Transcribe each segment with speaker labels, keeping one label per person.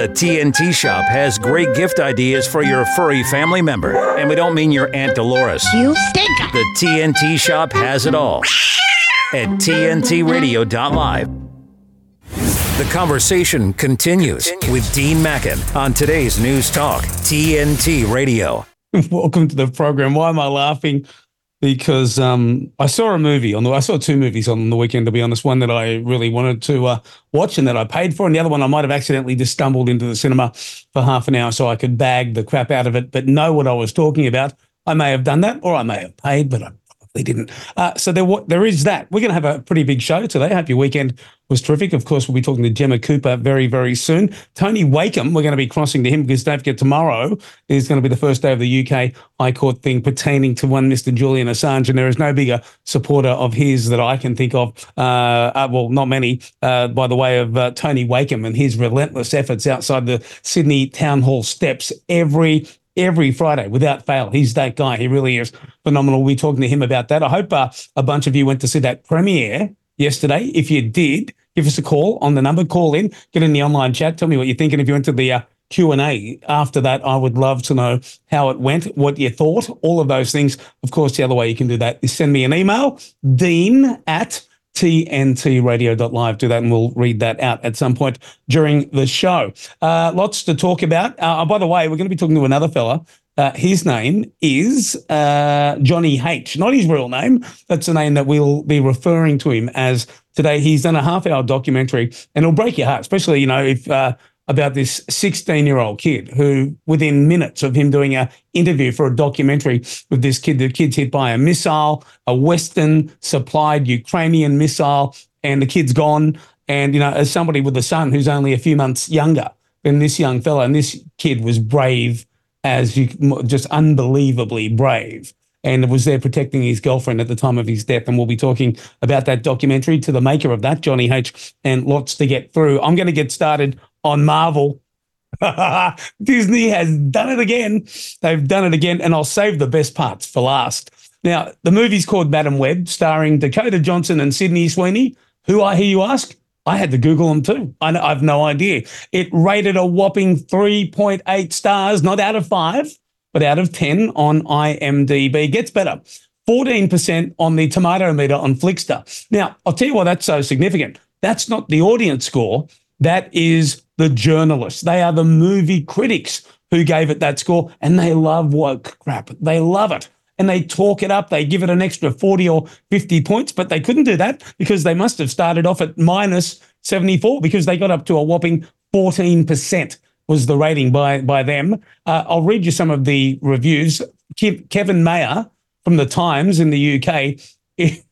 Speaker 1: The TNT Shop has great gift ideas for your furry family member. And we don't mean your Aunt Dolores.
Speaker 2: You stink.
Speaker 1: The TNT Shop has it all at TNTRadio.live. The conversation continues with Dean Mackin on today's News Talk, TNT Radio.
Speaker 3: Welcome to the program. Why am I laughing? Because um, I saw a movie on the. I saw two movies on the weekend. To be honest, one that I really wanted to uh, watch and that I paid for, and the other one I might have accidentally just stumbled into the cinema for half an hour so I could bag the crap out of it, but know what I was talking about. I may have done that, or I may have paid, but I they didn't. Uh, so there, there is that. We're going to have a pretty big show today. I hope your weekend was terrific. Of course, we'll be talking to Gemma Cooper very, very soon. Tony Wakeham, we're going to be crossing to him because don't forget tomorrow is going to be the first day of the UK High Court thing pertaining to one Mr. Julian Assange, and there is no bigger supporter of his that I can think of. Uh, uh, well, not many, uh, by the way of uh, Tony Wakeham and his relentless efforts outside the Sydney Town Hall steps every every Friday without fail. He's that guy. He really is phenomenal. We'll be talking to him about that. I hope uh, a bunch of you went to see that premiere yesterday. If you did, give us a call on the number. Call in, get in the online chat. Tell me what you're thinking. If you went to the uh, Q&A after that, I would love to know how it went, what you thought, all of those things. Of course, the other way you can do that is send me an email, dean at tntradio.live. Do that and we'll read that out at some point during the show. Uh, lots to talk about. Uh, oh, by the way, we're going to be talking to another fella. Uh, his name is uh, Johnee H. Not his real name. That's the name that we'll be referring to him as today. He's done a half hour documentary and it'll break your heart, especially, you know, if uh, about this 16 year old kid who, within minutes of him doing a interview for a documentary with this kid, the kid's hit by a missile, a Western supplied Ukrainian missile, and the kid's gone. And, you know, as somebody with a son who's only a few months younger than this young fella, and this kid was brave as you just unbelievably brave and was there protecting his girlfriend at the time of his death. And we'll be talking about that documentary to the maker of that, Johnee H, and lots to get through. I'm going to get started on Marvel. Disney has done it again. They've done it again, and I'll save the best parts for last. Now, the movie's called Madame Web, starring Dakota Johnson and Sydney Sweeney. Who I hear you ask? I had to Google them too. I have no idea. It rated a whopping 3.8 stars, not out of five, but out of 10 on IMDb. Gets better. 14% on the tomato meter on Flixster. Now, I'll tell you why that's so significant. That's not the audience score. That is the journalists. They are the movie critics who gave it that score, and they love woke crap. They love it. And they talk it up. They give it an extra 40 or 50 points, but they couldn't do that because they must have started off at minus 74 because they got up to a whopping 14% was the rating by, by them. Uh, I'll read you some of the reviews. Kevin Maher from the Times in the UK.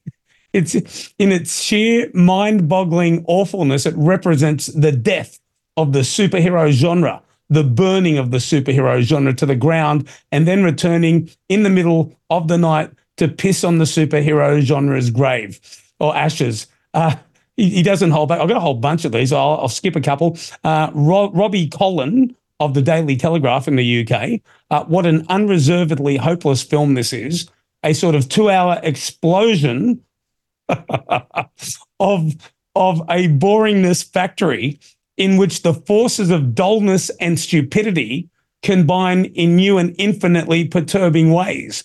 Speaker 3: it's in its sheer mind-boggling awfulness. It represents the death of the superhero genre, the burning of the superhero genre to the ground, and then returning in the middle of the night to piss on the superhero genre's grave or ashes. Uh, he, he, doesn't hold back. I've got a whole bunch of these. I'll, I'll skip a couple. Uh, Ro- Robbie Collin of the Daily Telegraph in the UK. Uh, what an unreservedly hopeless film this is. A sort of two hour explosion of, of a boringness factory in which the forces of dullness and stupidity combine in new and infinitely perturbing ways.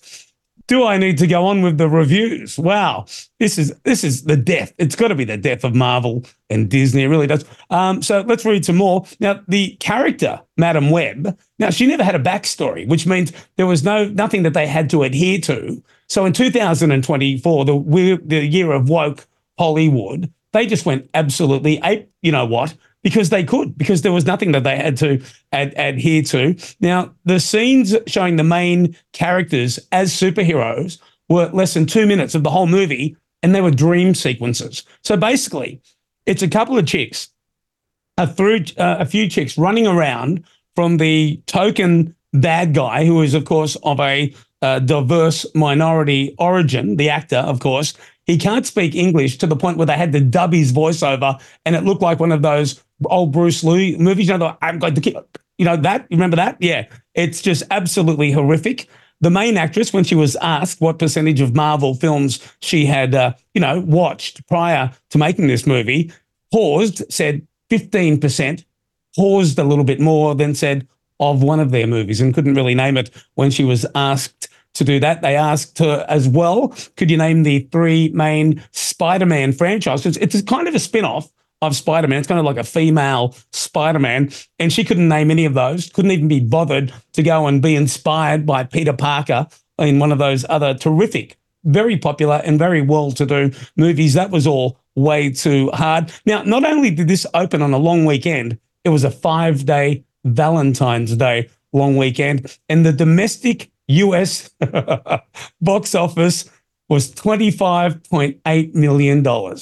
Speaker 3: Do I need to go on with the reviews? Wow, this is this is the death. It's got to be the death of Marvel and Disney. It really does. Um, so let's read some more. Now, the character Madame Web. Now, she never had a backstory, which means there was no nothing that they had to adhere to. So in 2024, the the year of woke Hollywood, they just went absolutely ape. You know what? Because they could, because there was nothing that they had to ad- adhere to. Now, the scenes showing the main characters as superheroes were less than two minutes of the whole movie, and they were dream sequences. So basically, it's a couple of chicks, a, through, uh, a few chicks running around from the token bad guy, who is, of course, of a uh, diverse minority origin, the actor, of course. He can't speak English to the point where they had to dub his voiceover, and it looked like one of those old Bruce Lee movies. You know, the, I'm going to kill, you know that. You remember that? Yeah, it's just absolutely horrific. The main actress, when she was asked what percentage of Marvel films she had, uh, you know, watched prior to making this movie, paused, said 15%, paused a little bit more, then said of one of their movies and couldn't really name it when she was asked to do that. They asked her as well, could you name the three main Spider Man franchises? It's kind of a spin off of Spider Man. It's kind of like a female Spider Man. And she couldn't name any of those, couldn't even be bothered to go and be inspired by Peter Parker in one of those other terrific, very popular and very well to do movies. That was all way too hard. Now, not only did this open on a long weekend, it was a five day Valentine's Day long weekend. And the domestic US box office was $25.8 million.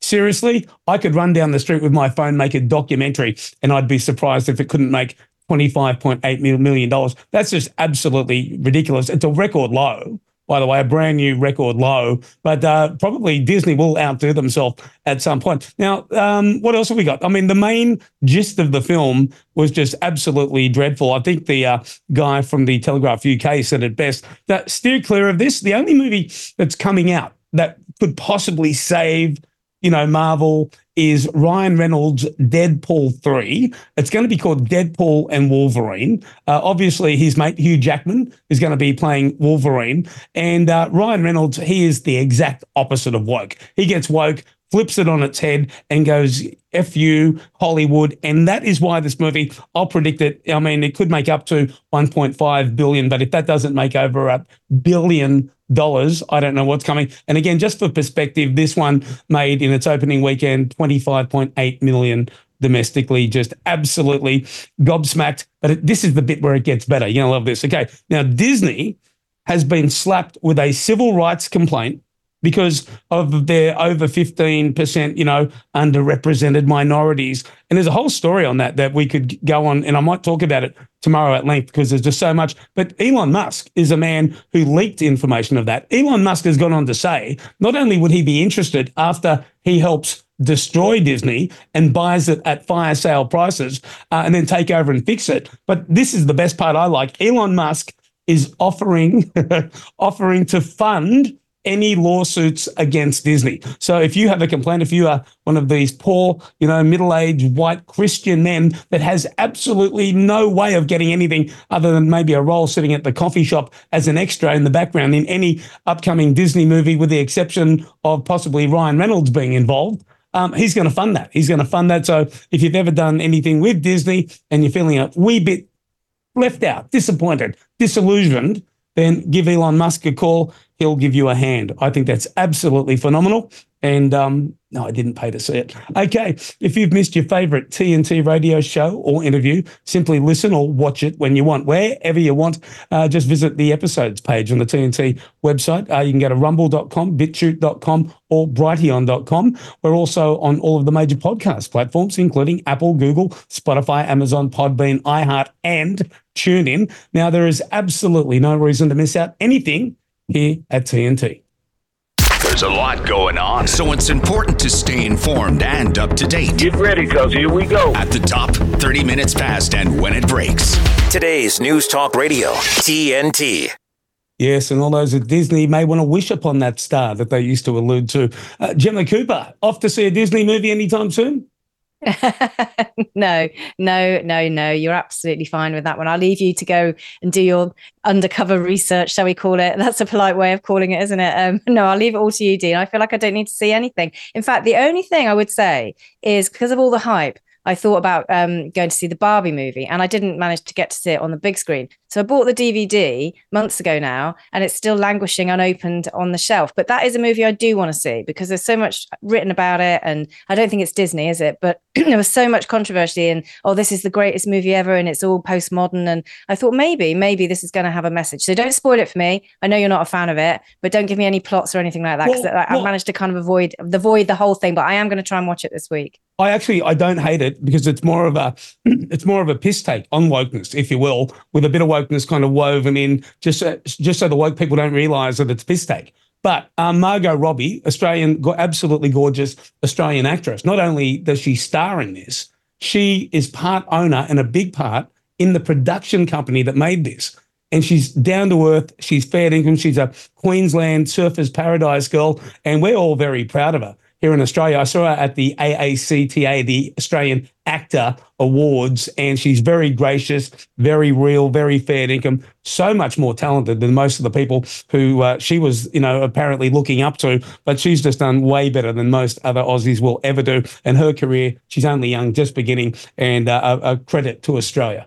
Speaker 3: Seriously, I could run down the street with my phone, make a documentary, and I'd be surprised if it couldn't make $25.8 million. That's just absolutely ridiculous. It's a record low by the way, a brand new record low. But uh, probably Disney will outdo themselves at some point. Now, um, what else have we got? I mean, the main gist of the film was just absolutely dreadful. I think the uh, guy from the Telegraph UK said it best that steer clear of this. The only movie that's coming out that could possibly save you know, Marvel is Ryan Reynolds' Deadpool 3. It's going to be called Deadpool and Wolverine. Uh, obviously, his mate Hugh Jackman is going to be playing Wolverine. And uh, Ryan Reynolds, he is the exact opposite of woke. He gets woke, flips it on its head, and goes, F you, Hollywood. And that is why this movie, I'll predict it. I mean, it could make up to 1.5 billion, but if that doesn't make over a billion dollars. I don't know what's coming. And again, just for perspective, this one made in its opening weekend 25.8 million domestically, just absolutely gobsmacked. But it, this is the bit where it gets better. You're to love this. Okay. Now, Disney has been slapped with a civil rights complaint because of their over 15%, you know, underrepresented minorities. And there's a whole story on that that we could go on, and I might talk about it tomorrow at length because there's just so much. But Elon Musk is a man who leaked information of that. Elon Musk has gone on to say not only would he be interested after he helps destroy Disney and buys it at fire sale prices uh, and then take over and fix it. But this is the best part I like. Elon Musk is offering offering to fund any lawsuits against Disney. So if you have a complaint, if you are one of these poor, you know, middle-aged white Christian men that has absolutely no way of getting anything other than maybe a role sitting at the coffee shop as an extra in the background in any upcoming Disney movie, with the exception of possibly Ryan Reynolds being involved. Um, he's going to fund that. He's going to fund that. So if you've ever done anything with Disney and you're feeling a wee bit left out, disappointed, disillusioned, then give Elon Musk a call he'll give you a hand. I think that's absolutely phenomenal. And um, no, I didn't pay to see it. Okay, if you've missed your favorite TNT radio show or interview, simply listen or watch it when you want, wherever you want. Uh, just visit the episodes page on the TNT website. Uh, you can go to rumble.com, bitchute.com, or brighteon.com. We're also on all of the major podcast platforms, including Apple, Google, Spotify, Amazon, Podbean, iHeart, and TuneIn. Now, there is absolutely no reason to miss out anything here at TNT.
Speaker 1: There's a lot going on, so it's important to stay informed and up to date.
Speaker 2: Get ready, because here we go.
Speaker 1: At the top, 30 minutes past and when it breaks. Today's News Talk Radio, TNT.
Speaker 3: Yes, and all those at Disney may want to wish upon that star that they used to allude to. Uh, Gemma Cooper, off to see a Disney movie anytime soon?
Speaker 4: no, no, no, no. You're absolutely fine with that one. I'll leave you to go and do your undercover research, shall we call it? That's a polite way of calling it, isn't it? Um, no, I'll leave it all to you, Dean. I feel like I don't need to see anything. In fact, the only thing I would say is because of all the hype, I thought about um, going to see the Barbie movie, and I didn't manage to get to see it on the big screen. So I bought the DVD months ago now, and it's still languishing unopened on the shelf. But that is a movie I do want to see because there's so much written about it, and I don't think it's Disney, is it? But there was so much controversy, and oh, this is the greatest movie ever, and it's all postmodern. And I thought maybe, maybe this is going to have a message. So don't spoil it for me. I know you're not a fan of it, but don't give me any plots or anything like that because well, I've managed to kind of avoid the void the whole thing. But I am going to try and watch it this week.
Speaker 3: I actually I don't hate it because it's more of a it's more of a piss take on wokeness, if you will, with a bit of wokeness kind of woven in, just so, just so the woke people don't realise that it's piss take. But um, Margot Robbie, Australian, absolutely gorgeous Australian actress. Not only does she star in this, she is part owner and a big part in the production company that made this. And she's down to earth. She's fair income. She's a Queensland surfers paradise girl, and we're all very proud of her. Here in Australia. I saw her at the AACTA, the Australian Actor Awards, and she's very gracious, very real, very fair income, so much more talented than most of the people who uh, she was, you know, apparently looking up to. But she's just done way better than most other Aussies will ever do. And her career, she's only young, just beginning, and uh, a, a credit to Australia.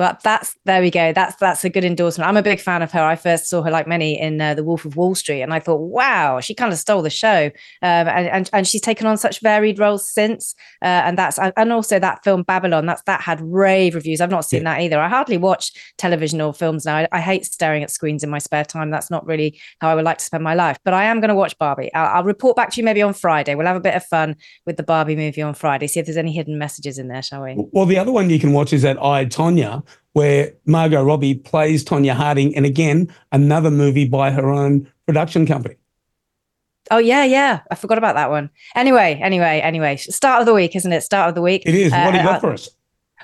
Speaker 4: Well, that's there we go. That's that's a good endorsement. I'm a big fan of her. I first saw her, like many, in uh, The Wolf of Wall Street, and I thought, wow, she kind of stole the show. Um, and, and and she's taken on such varied roles since. Uh, and that's and also that film Babylon. That's that had rave reviews. I've not seen yeah. that either. I hardly watch television or films now. I, I, hate staring at screens in my spare time. That's not really how I would like to spend my life. But I am going to watch Barbie. I'll, I'll report back to you maybe on Friday. We'll have a bit of fun with the Barbie movie on Friday. See if there's any hidden messages in there, shall we?
Speaker 3: Well, the other one you can watch is that I Tonya where Margot Robbie plays Tonya Harding, and again, another movie by her own production company.
Speaker 4: Oh yeah, yeah. I forgot about that one. Anyway, anyway, anyway. Start of the week, isn't it? Start of the week.
Speaker 3: It is. What do you uh, got for us?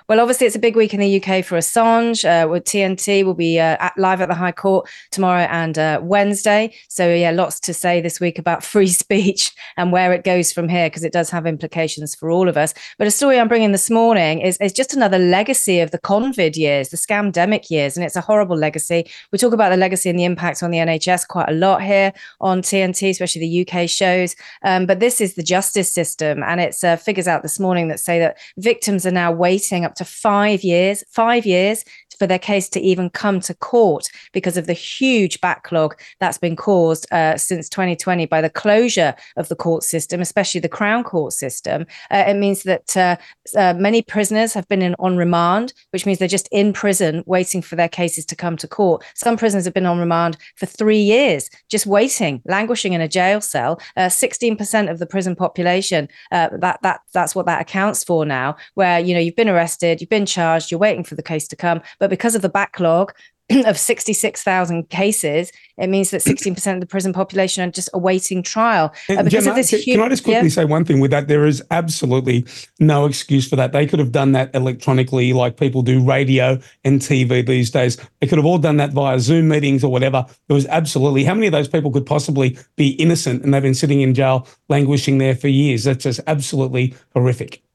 Speaker 4: Well, obviously, it's a big week in the UK for Assange. Uh, with TNT, we'll be uh, at, live at the High Court tomorrow and uh, Wednesday. So, yeah, lots to say this week about free speech and where it goes from here, because it does have implications for all of us. But a story I'm bringing this morning is, is just another legacy of the COVID years, the scamdemic years, and it's a horrible legacy. We talk about the legacy and the impact on the NHS quite a lot here on TNT, especially the UK shows. Um, but this is the justice system, and it's uh, figures out this morning that say that victims are now waiting up to five years, five years for their case to even come to court because of the huge backlog that's been caused uh, since 2020 by the closure of the court system, especially the Crown Court system. Uh, it means that uh, uh, many prisoners have been in, on remand, which means they're just in prison waiting for their cases to come to court. Some prisoners have been on remand for three years, just waiting, languishing in a jail cell. 16% uh, of the prison population, uh, that that that's what that accounts for now. Where you know you've been arrested, you've been charged, you're waiting for the case to come, but but because of the backlog of 66,000 cases, it means that 16% of the prison population are just awaiting trial.
Speaker 3: Uh, because Gemma, of this can, huge, can I just quickly yeah? say one thing with that? There is absolutely no excuse for that. They could have done that electronically, like people do radio and TV these days. They could have all done that via Zoom meetings or whatever. It was absolutely, how many of those people could possibly be innocent and they've been sitting in jail languishing there for years? That's just absolutely horrific.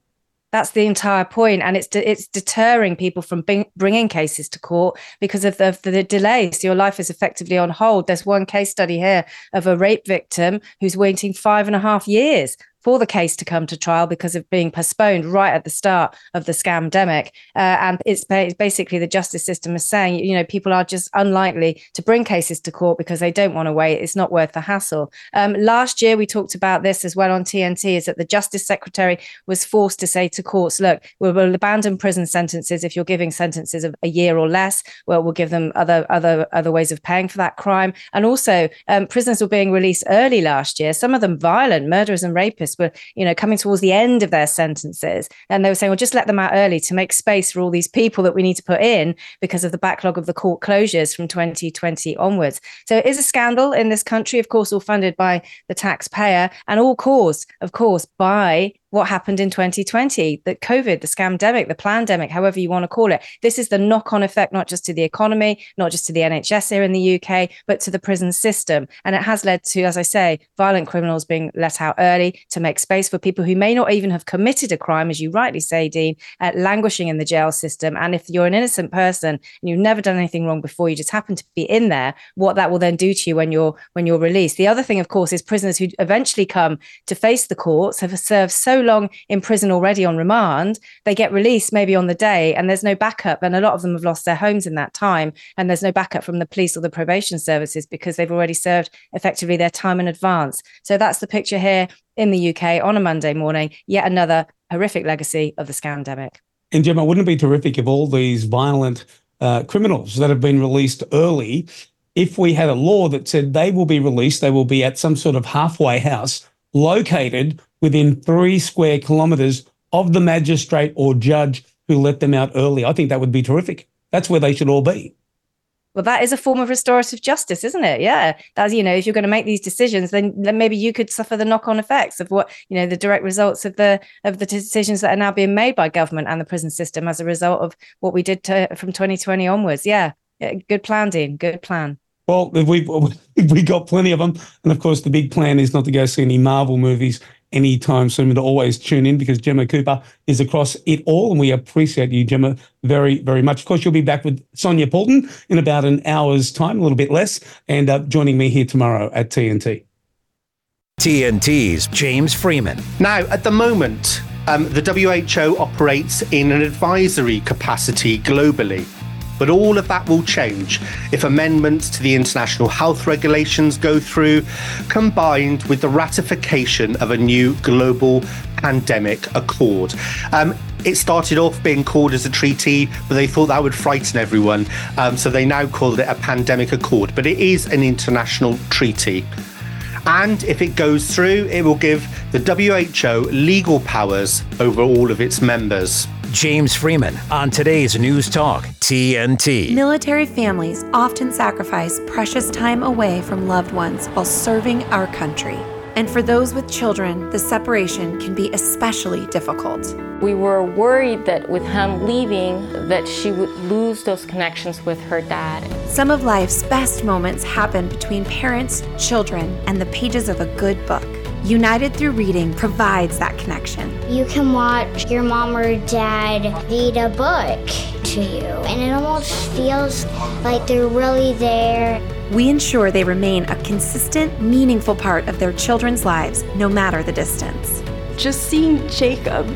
Speaker 4: That's the entire point, and it's de- it's deterring people from bring- bringing cases to court because of the, of the delay. So your life is effectively on hold. There's one case study here of a rape victim who's waiting five and a half years for the case to come to trial because of being postponed right at the start of the scamdemic. Uh, and it's basically the justice system is saying, you know, people are just unlikely to bring cases to court because they don't want to wait. It's not worth the hassle. Um, last year, we talked about this as well on TNT, is that the Justice Secretary was forced to say to courts, look, we will abandon prison sentences if you're giving sentences of a year or less. Well, we'll give them other other other ways of paying for that crime. And also, um, prisoners were being released early last year. Some of them violent, murderers and rapists were, you know, coming towards the end of their sentences. And they were saying, well, just let them out early to make space for all these people that we need to put in because of the backlog of the court closures from 2020 onwards. So it is a scandal in this country, of course, all funded by the taxpayer and all caused, of course, by what happened in 2020, the COVID, the scamdemic, the pandemic, however you want to call it. This is the knock on effect, not just to the economy, not just to the NHS here in the UK, but to the prison system. And it has led to, as I say, violent criminals being let out early to make space for people who may not even have committed a crime, as you rightly say, Dean, uh, languishing in the jail system. And if you're an innocent person and you've never done anything wrong before, you just happen to be in there, what that will then do to you when you're when you're released. The other thing, of course, is prisoners who eventually come to face the courts have served so long in prison already on remand, they get released maybe on the day and there's no backup. And a lot of them have lost their homes in that time. And there's no backup from the police or the probation services because they've already served effectively their time in advance. So that's the picture here in the UK on a Monday morning, yet another horrific legacy of the scamdemic.
Speaker 3: And Gemma, wouldn't it be terrific if all these violent uh, criminals that have been released early, if we had a law that said they will be released, they will be at some sort of halfway house located within three square kilometres of the magistrate or judge who let them out early. I think that would be terrific. That's where they should all be.
Speaker 4: Well, that is a form of restorative justice, isn't it? Yeah. That's, you know, if you're going to make these decisions, then, then maybe you could suffer the knock-on effects of what, you know, the direct results of the of the decisions that are now being made by government and the prison system as a result of what we did to, from 2020 onwards. Yeah. yeah. Good plan, Dean. Good plan.
Speaker 3: Well, we've we got plenty of them, and of course, the big plan is not to go see any Marvel movies anytime soon. But to always tune in because Gemma Cooper is across it all, and we appreciate you, Gemma, very very much. Of course, you'll be back with Sonia Poulton in about an hour's time, a little bit less, and uh, joining me here tomorrow at TNT.
Speaker 1: TNT's James Freeman.
Speaker 2: Now, at the moment, um, the WHO operates in an advisory capacity globally. But all of that will change if amendments to the international health regulations go through, combined with the ratification of a new global pandemic accord. Um, it started off being called as a treaty, but they thought that would frighten everyone. Um, so they now called it a pandemic accord. But it is an international treaty. And if it goes through, it will give the WHO legal powers over all of its members.
Speaker 1: James Freeman on today's News Talk TNT.
Speaker 5: Military families often sacrifice precious time away from loved ones while serving our country. And for those with children, the separation can be especially difficult.
Speaker 6: We were worried that with him leaving that she would lose those connections with her dad.
Speaker 5: Some of life's best moments happen between parents, children, and the pages of a good book. United Through Reading provides that connection.
Speaker 7: You can watch your mom or dad read a book to you, and it almost feels like they're really there.
Speaker 5: We ensure they remain a consistent, meaningful part of their children's lives, no matter the distance.
Speaker 8: Just seeing Jacob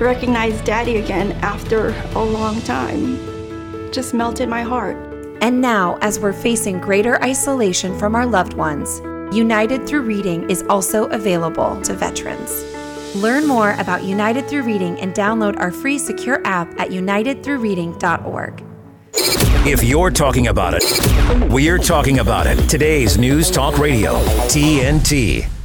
Speaker 8: recognize daddy again after a long time just melted my heart.
Speaker 5: And now, as we're facing greater isolation from our loved ones, United Through Reading is also available to veterans. Learn more about United Through Reading and download our free secure app at unitedthroughreading.org.
Speaker 1: If you're talking about it, we're talking about it. Today's News Talk Radio, TNT.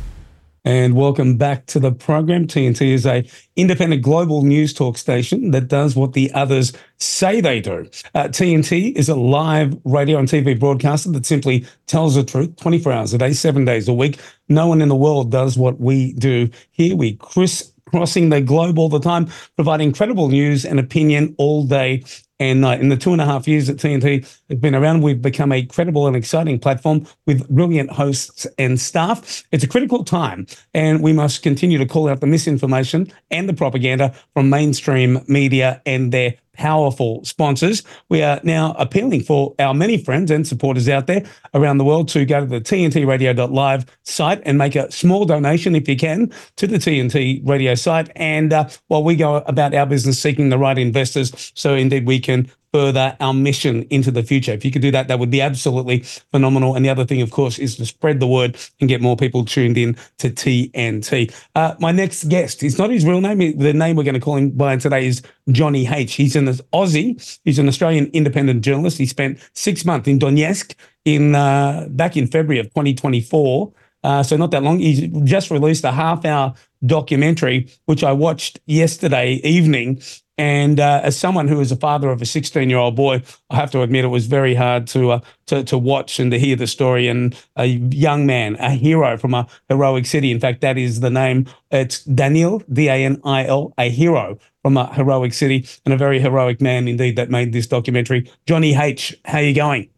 Speaker 3: And welcome back to the program. TNT is a independent global news talk station that does what the others say they do. Uh, TNT is a live radio and TV broadcaster that simply tells the truth 24 hours a day, seven days a week. No one in the world does what we do here. We criss crossing the globe all the time, providing credible news and opinion all day and uh, in the two and a half years that TNT has been around, we've become a credible and exciting platform with brilliant hosts and staff. It's a critical time, and we must continue to call out the misinformation and the propaganda from mainstream media and their powerful sponsors. We are now appealing for our many friends and supporters out there around the world to go to the tntradio.live site and make a small donation if you can to the TNT radio site. And uh, while we go about our business seeking the right investors, so indeed we can further our mission into the future. If you could do that, that would be absolutely phenomenal. And the other thing, of course, is to spread the word and get more people tuned in to TNT. Uh, my next guest, it's not his real name. The name we're going to call him by today is Johnee H. He's an Aussie. He's an Australian independent journalist. He spent six months in Donetsk in uh, back in February of 2024. Uh, so not that long. He's just released a half hour documentary, which I watched yesterday evening and uh, as someone who is a father of a 16 year old boy, I have to admit it was very hard to, uh, to to watch and to hear the story. And a young man, a hero from a heroic city. In fact, that is the name. It's Danil, D A N I L, a hero from a heroic city and a very heroic man indeed that made this documentary. Johnee H, how are you going?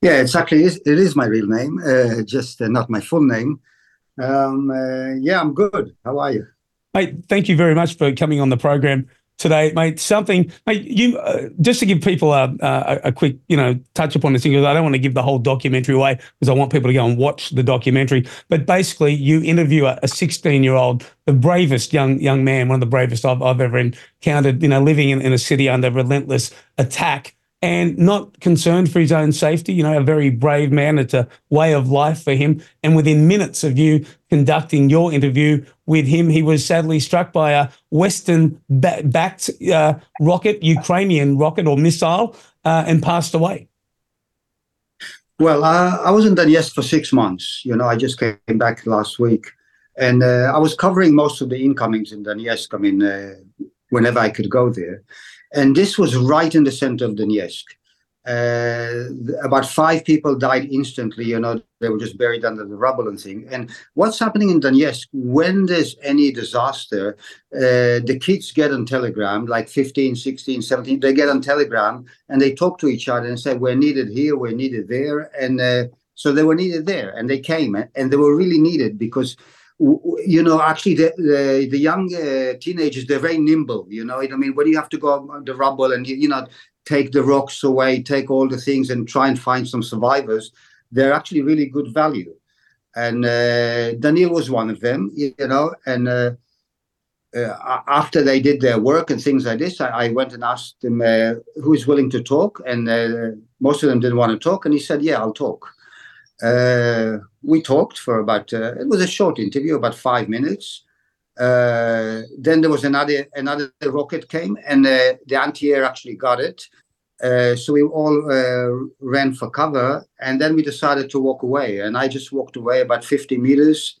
Speaker 9: Yeah, it's actually it is my real name, uh, just uh, not my full name. Um, uh, yeah, I'm good. How are you?
Speaker 3: Mate, thank you very much for coming on the program today, mate. Something, mate, you uh, just to give people a, a, a, quick, you know, touch upon this thing because I don't want to give the whole documentary away because I want people to go and watch the documentary. But basically, you interview a 16 year old, the bravest young young man, one of the bravest I've, I've ever encountered. You know, living in, in a city under relentless attack and not concerned for his own safety. You know, a very brave man. It's a way of life for him. And within minutes of you conducting your interview with him, he was sadly struck by a Western backed uh, rocket, Ukrainian rocket or missile, uh, and passed away.
Speaker 9: Well, uh, I was in Donetsk for six months. You know, I just came back last week. And uh, I was covering most of the incomings in Donetsk. I mean, uh, whenever I could go there. And this was right in the center of Donetsk. uh, about five people died instantly. You know, they were just buried under the rubble and thing. And what's happening in Donetsk when there's any disaster, uh, the kids get on Telegram, like 15, 16, 17, they get on Telegram and they talk to each other and say, we're needed here, we're needed there. And uh, so they were needed there and they came and they were really needed because you know, actually, the the, the young uh, teenagers they're very nimble. You know, I mean, when you have to go the rubble and you, you know take the rocks away, take all the things, and try and find some survivors, they're actually really good value. And uh, Danil was one of them, you know. And uh, uh, after they did their work and things like this, I, I went and asked them uh, who is willing to talk, and uh, most of them didn't want to talk. And he said, "Yeah, I'll talk." Uh, we talked for about. it was a short interview, about five minutes. Uh, then there was another another rocket came, and uh, the anti-air actually got it. Uh, so we all uh, ran for cover, and then we decided to walk away. And I just walked away about 50 meters,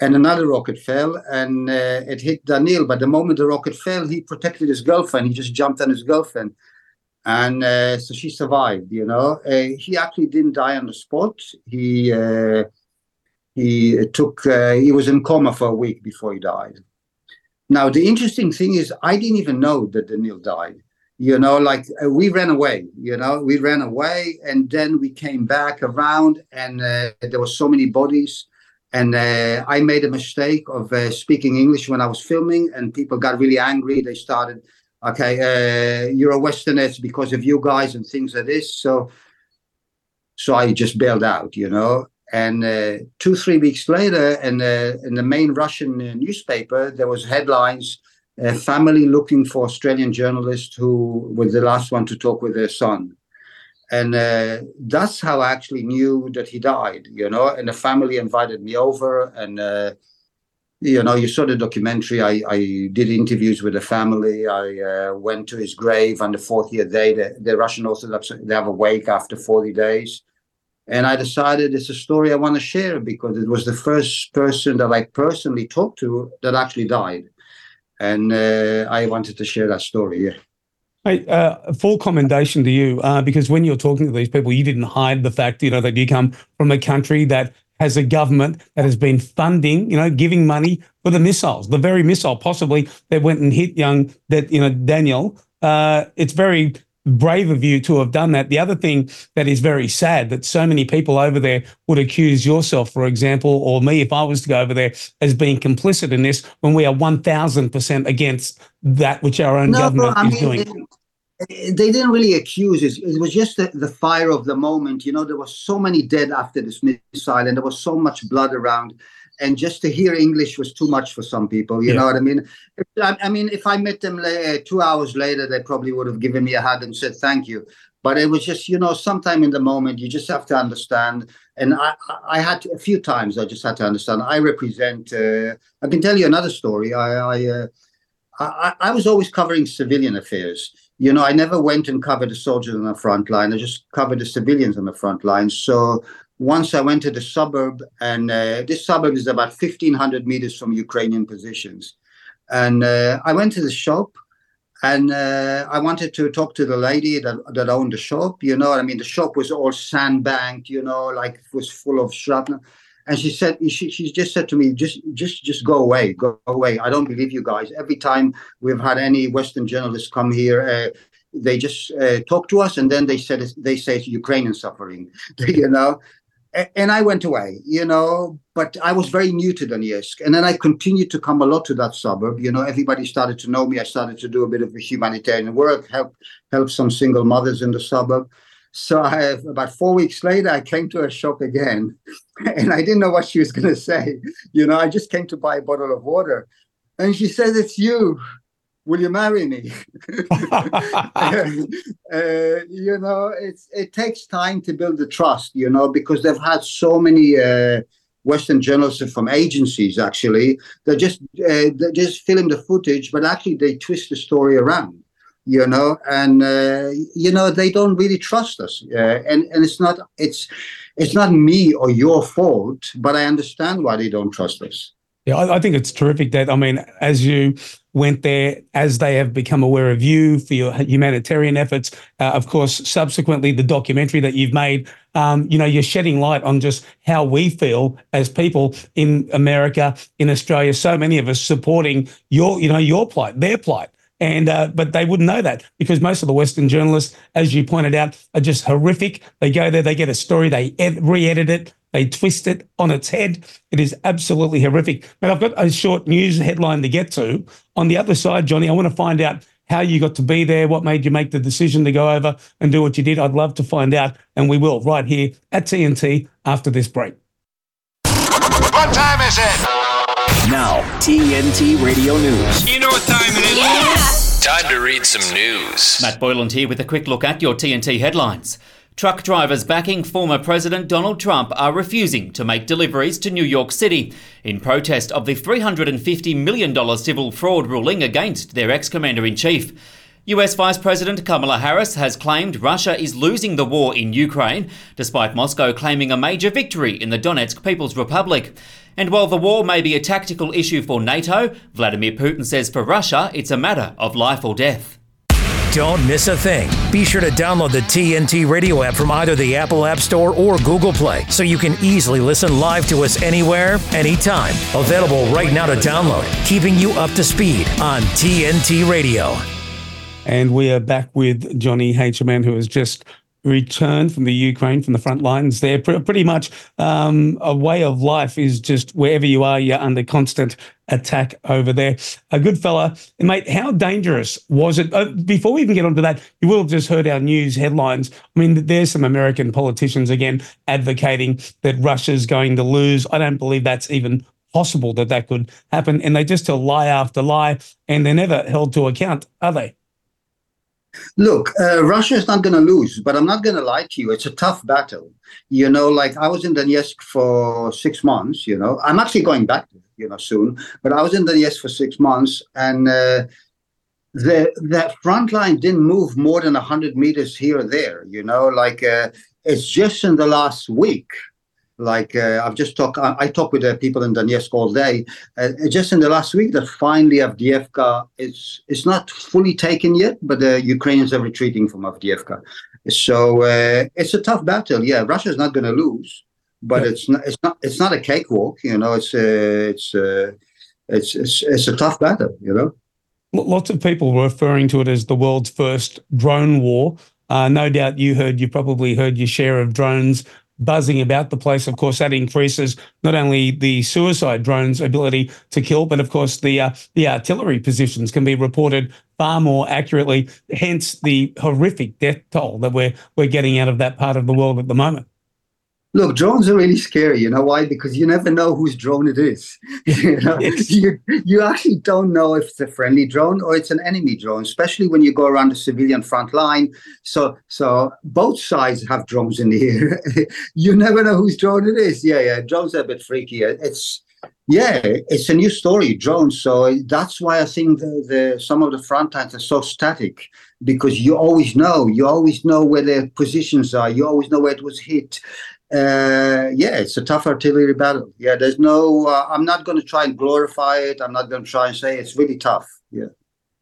Speaker 9: and another rocket fell, and uh, it hit Danil. But the moment the rocket fell, he protected his girlfriend. He just jumped on his girlfriend, and so she survived. You know, he actually didn't die on the spot. He he took uh, he was in coma for a week before he died. Now the interesting thing is I didn't even know that Danil died. You know, like uh, we ran away. You know, we ran away, and then we came back around, and uh, there were so many bodies. And uh, I made a mistake of uh, speaking English when I was filming, and people got really angry. They started, okay, uh, you're a Westerner, because of you guys, and things like this. So, so I just bailed out, you know. And uh, two, three weeks later, in, uh, in the main Russian uh, newspaper, there was headlines: a family looking for Australian journalist who was the last one to talk with their son. And uh, that's how I actually knew that he died. You know, and the family invited me over, and uh, you know, you saw the documentary. I, I did interviews with the family. I uh, went to his grave on the 40th day. The, the Russian Orthodox they have a wake after 40 days and I decided it's a story I want to share because it was the first person that I personally talked to that actually died, and uh, I wanted to share that story. Yeah.
Speaker 3: Hey, uh, full commendation to you uh, because when you're talking to these people, you didn't hide the fact, you know, that you come from a country that has a government that has been funding, you know, giving money for the missiles, the very missile possibly that went and hit young, that you know, Danil. Uh, it's very brave of you to have done that. The other thing that is very sad that so many people over there would accuse yourself, for example, or me, if I was to go over there, as being complicit in this when we are 1000% against that which our own no, government is mean, doing.
Speaker 9: They, they, didn't really accuse it. It was just the, the fire of the moment. You know, there was so many dead after this missile and there was so much blood around and just to hear English was too much for some people. You yeah. know what I mean? I, I, mean, if I met them uh, two hours later, they probably would have given me a hug and said thank you. But it was just, you know, sometime in the moment, you just have to understand. And I, I had to, a few times, I just had to understand. I represent. Uh, I can tell you another story. I, I, uh, I, I was always covering civilian affairs you know, I never went and covered the soldiers on the front line. I just covered the civilians on the front line. So once I went to the suburb, and uh, this suburb is about 1,500 meters from Ukrainian positions. And uh, I went to the shop, and uh, I wanted to talk to the lady that, that owned the shop. You know, I mean, the shop was all sandbanked, you know, like it was full of shrapnel. And she said, she, she just said to me, just, just, just go away, go away. I don't believe you guys. Every time we've had any Western journalists come here, uh, they just uh, talk to us and then they said they say it's Ukrainian suffering, you know and I went away, you know, but I was very new to Donetsk. And then I continued to come a lot to that suburb. You know, everybody started to know me. I started to do a bit of humanitarian work, help help some single mothers in the suburb. So I have, about four weeks later, I came to her shop again, and I didn't know what she was going to say. You know, I just came to buy a bottle of water, and she said, "It's you." will you marry me? uh, you know, it's it takes time to build the trust, you know, because they've had so many uh, Western journalists from agencies actually they just uh, they just film the footage, but actually they twist the story around, you know, and uh, you know they don't really trust us, uh, and and it's not it's it's not me or your fault, but I understand why they don't trust us.
Speaker 3: Yeah, I, I think it's terrific that I mean, as you went there as they have become aware of you for your humanitarian efforts. Uh, of course, subsequently, the documentary that you've made, um, you know, you're shedding light on just how we feel as people in America, in Australia, so many of us supporting your, you know, your plight, their plight. And uh, but they wouldn't know that because most of the Western journalists, as you pointed out, are just horrific. They go there, they get a story, they ed- re-edit it, they twist it on its head. It is absolutely horrific. But I've got a short news headline to get to. On the other side, Johnee, I want to find out how you got to be there, what made you make the decision to go over and do what you did. I'd love to find out, and we will right here at TNT after this break.
Speaker 10: What time is it?
Speaker 1: Now, TNT Radio News.
Speaker 10: You know what time it is? Yeah!
Speaker 11: Time to read some news.
Speaker 12: Matt Boyland here with a quick look at your TNT headlines. Truck drivers backing former President Donald Trump are refusing to make deliveries to New York City in protest of the $350 million civil fraud ruling against their ex commander in chief. US Vice President Kamala Harris has claimed Russia is losing the war in Ukraine, despite Moscow claiming a major victory in the Donetsk People's Republic. And while the war may be a tactical issue for NATO, Vladimir Putin says for Russia it's a matter of life or death.
Speaker 1: Don't miss a thing. Be sure to download the TNT radio app from either the Apple App Store or Google Play so you can easily listen live to us anywhere, anytime. Available right now to download, keeping you up to speed on TNT Radio.
Speaker 3: And we are back with Johnee Hagerman, who has just returned from the Ukraine, from the front lines there. Pretty much um, a way of life is just wherever you are, you're under constant attack over there. A good fella. Mate, how dangerous was it? Uh, before we even get onto that, you will have just heard our news headlines. I mean, there's some American politicians again advocating that Russia's going to lose. I don't believe that's even possible that that could happen. And they just tell lie after lie, and they're never held to account, are they?
Speaker 9: Look, uh, Russia is not going to lose, but I'm not going to lie to you. It's a tough battle. You know, like I was in Donetsk for six months. You know, I'm actually going back, you know, soon. But I was in Donetsk for six months, and uh, the that front line didn't move more than hundred meters here or there. You know, like uh, it's just in the last week like uh, I've just talked, I, I talk with uh, people in Donetsk all day. Uh, just in the last week, that finally Avdiivka is it's not fully taken yet, but the Ukrainians are retreating from Avdiivka. So uh, it's a tough battle. Yeah, Russia's not going to lose, but yeah. it's not it's not it's not a cakewalk. You know, it's uh, it's, uh, it's it's it's a tough battle. You know.
Speaker 3: Lots of people were referring to it as the world's first drone war. no doubt you heard, you probably heard your share of drones buzzing about the place. Of course, that increases not only the suicide drones' ability to kill, but of course the uh, the artillery positions can be reported far more accurately. Hence the horrific death toll that we're we're getting out of that part of the world at the moment.
Speaker 9: Look, drones are really scary. You know why? Because you never know whose drone it is. you, know? yes. you, you actually don't know if it's a friendly drone or it's an enemy drone, especially when you go around the civilian front line. So, so both sides have drones in the air. you never know whose drone it is. Yeah, yeah. Drones are a bit freaky. It's yeah, it's a new story, drones. So that's why I think the, the some of the front lines are so static because you always know, you always know where their positions are, you always know where it was hit uh, yeah, it's a tough artillery battle. Yeah, there's no. Uh, I'm not going to try and glorify it. I'm not going to try and say it's really tough. Yeah.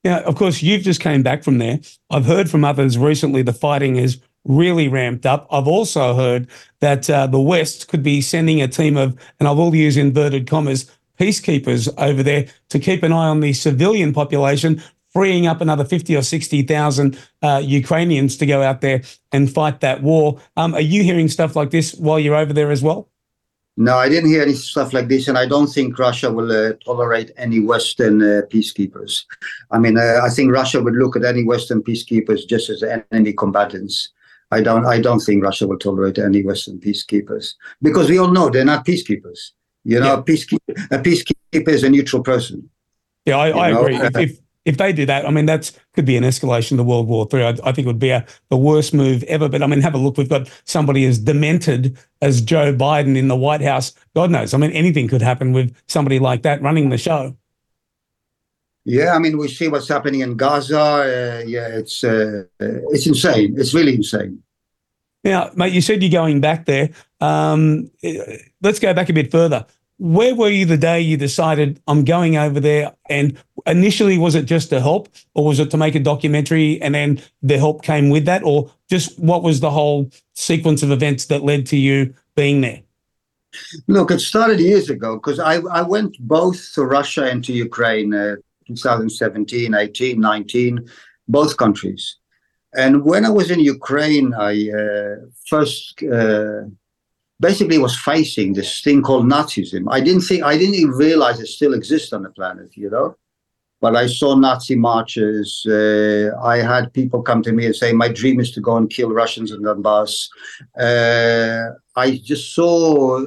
Speaker 3: Yeah, of course, you've just came back from there. I've heard from others recently the fighting is really ramped up. I've also heard that uh, the West could be sending a team of, and I will use inverted commas, peacekeepers over there to keep an eye on the civilian population freeing up another 50 or 60,000 uh, Ukrainians to go out there and fight that war. Um, are you hearing stuff like this while you're over there as well?
Speaker 9: No, I didn't hear any stuff like this, and I don't think Russia will uh, tolerate any Western uh, peacekeepers. I mean, uh, I think Russia would look at any Western peacekeepers just as enemy combatants. I don't, I don't think Russia will tolerate any Western peacekeepers because we all know they're not peacekeepers. You know, yeah. a, peacekeeper, a peacekeeper is a neutral person.
Speaker 3: Yeah, I, I agree. If, if, if they do that, I mean, that's could be an escalation to World War Three. I, I, think it would be a, the worst move ever. But I mean, have a look. We've got somebody as demented as Joe Biden in the White House. God knows. I mean, anything could happen with somebody like that running the show.
Speaker 9: Yeah, I mean, we see what's happening in Gaza. Uh, yeah, it's uh, it's insane. It's really insane.
Speaker 3: Now, mate, you said you're going back there. Um, let's go back a bit further where were you the day you decided I'm going over there? And initially, was it just to help, or was it to make a documentary, and then the help came with that, or just what was the whole sequence of events that led to you being there?
Speaker 9: Look, it started years ago because I, I went both to Russia and to Ukraine, uh, 2017, 18, 19, both countries. And when I was in Ukraine, I uh, first uh, basically was facing this thing called Nazism. I didn't think I didn't even realize it still exists on the planet, you know. But I saw Nazi marches. Uh, I had people come to me and say, "My dream is to go and kill Russians in Donbass." Uh, I just saw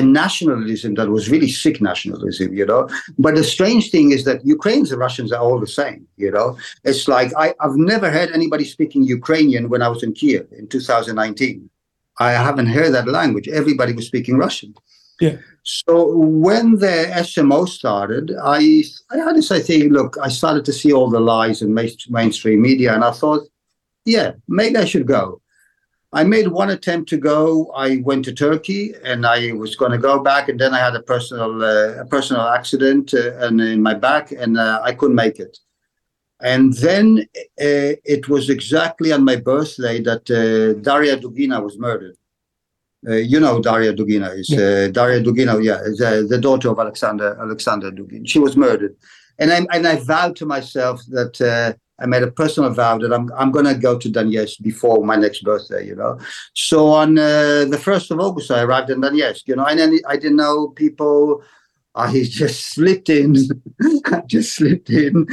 Speaker 9: a nationalism that was really sick nationalism, you know. But the strange thing is that Ukrainians and Russians are all the same, you know. It's like I, I've never heard anybody speaking Ukrainian when I was in Kiev in 2019. I haven't heard that language. Everybody was speaking Russian.
Speaker 3: Yeah.
Speaker 9: So when the SMO started, I I had this I think, look, I started to see all the lies in mainstream media, and I thought, yeah, maybe I should go. I made one attempt to go. I went to Turkey, and I was going to go back, and then I had a personal uh, a personal accident uh, and in my back, and uh, I couldn't make it. And then uh, it was exactly on my birthday that uh, Daria Dugina was murdered. Uh, you know Daria Dugina is yeah. Daria Dugina, yeah, is the daughter of Alexander Alexander Dugin. She was murdered, and I and I vowed to myself that I made a personal vow that I'm I'm gonna go to Donetsk before my next birthday, you know. So on uh, the first of August, I arrived in Donetsk, you know, and then I didn't know people. I just slipped in, I just slipped in,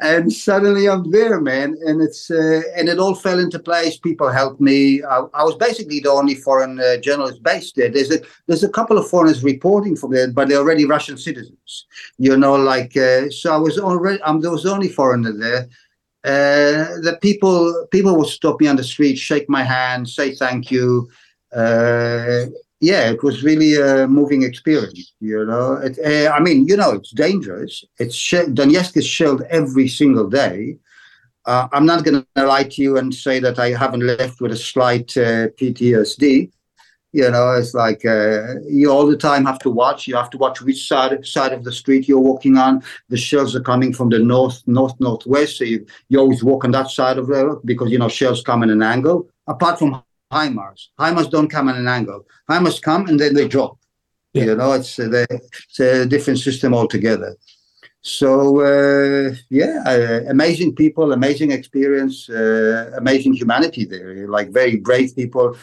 Speaker 9: and suddenly I'm there, man. And it's uh, and it all fell into place. People helped me. I, I was basically the only foreign uh, journalist based there. There's a there's a couple of foreigners reporting from there, but they're already Russian citizens. You know, like uh, so. I was already. Um, there was the only foreigner there uh, the people people would stop me on the street, shake my hand, say thank you. Yeah, it was really a moving experience. You know, it, uh, I mean, you know, it's dangerous. It's sh- Donetsk is shelled every single day. Uh, I'm not going to lie to you and say that I haven't left with a slight uh, PTSD. You know, it's like uh, you all the time have to watch. You have to watch which side side of the street you're walking on. The shells are coming from the north, north, northwest. So you, you always walk on that side of the road because you know shells come in an angle. Apart from HIMARS, HIMARS don't come at an angle. HIMARS come and then they drop. Yeah. You know, it's, uh, it's a different system altogether. So uh, yeah, uh, amazing people, amazing experience, uh, amazing humanity there. Like very brave people,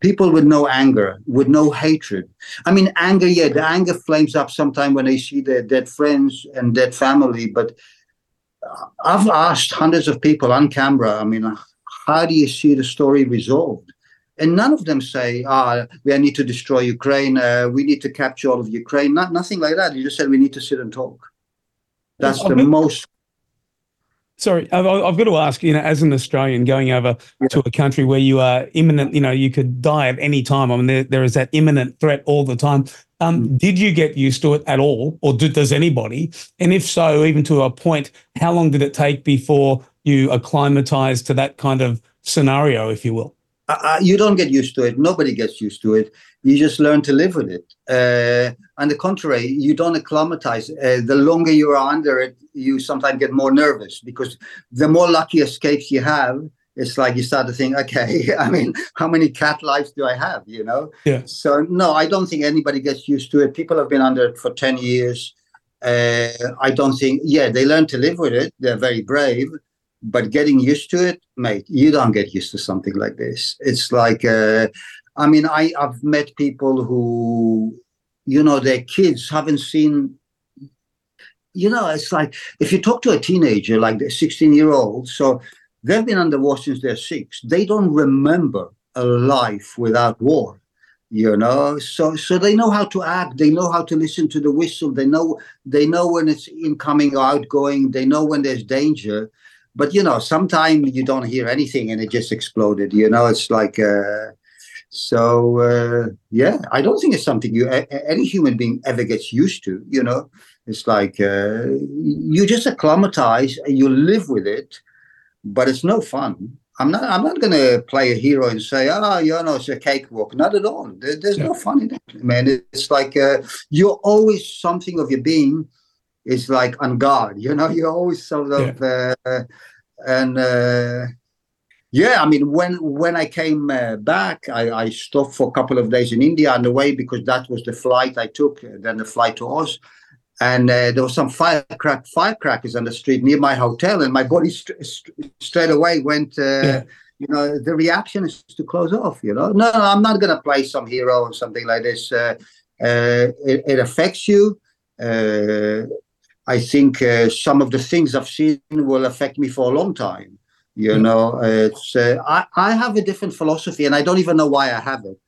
Speaker 9: people with no anger, with no hatred. I mean, anger, yeah, the anger flames up sometime when they see their dead friends and dead family. But I've asked hundreds of people on camera, I mean, how do you see the story resolved? And none of them say, ah, we need to destroy Ukraine, uh, we need to capture all of Ukraine. Not, nothing like that. You just said we need to sit and talk. That's the most
Speaker 3: Sorry, I've, I've, got to ask. You know, as an Australian going over yeah. to a country where you are imminent, you know, you could die at any time. I mean, there, there is that imminent threat all the time. Um, mm. Did you get used to it at all, or did, does anybody? And if so, even to a point, how long did it take before you acclimatized to that kind of scenario, if you will?
Speaker 9: Uh, uh, you don't get used to it. Nobody gets used to it. You just learn to live with it. Uh, on the contrary, you don't acclimatize. Uh, the longer you are under it, you sometimes get more nervous because the more lucky escapes you have, it's like you start to think, okay, I mean, how many cat lives do I have? You know?
Speaker 3: Yeah.
Speaker 9: So no, I don't think anybody gets used to it. People have been under it for ten years. Uh, I don't think. Yeah, they learn to live with it. They're very brave but getting used to it, mate, you don't get used to something like this. It's like, uh, I mean, I, I've met people who, you know, their kids haven't seen, you know, it's like if you talk to a teenager, like the 16 year old, so they've been under war since they're six, they don't remember a life without war you know so so they know how to act they know how to listen to the whistle they know they know when it's incoming or outgoing they know when there's danger but you know sometimes you don't hear anything and it just exploded you know it's like uh, so uh, yeah i don't think it's something you any human being ever gets used to you know it's like uh, you just acclimatize and you live with it but it's no fun I'm not. I'm not going to play a hero and say, "Oh, you know, it's a cakewalk." Not at all. There, there's yeah. no fun in it, man. It's like uh, you're always something of your being is like on guard. You know, you're always sort of yeah. uh, and uh, yeah. I mean, when when I came uh, back, I, I, stopped for a couple of days in India on the way because that was the flight I took. Then the flight to Oz and uh, there was some firecrack firecrackers on the street near my hotel, and my body st- st- straight away went. Uh, yeah. You know, the reaction is to close off. You know, no, no I'm not going to play some hero or something like this. Uh, uh it, it, affects you. Uh, I think uh, some of the things I've seen will affect me for a long time. You mm. know, it's I, I have a different philosophy, and I don't even know why I have it.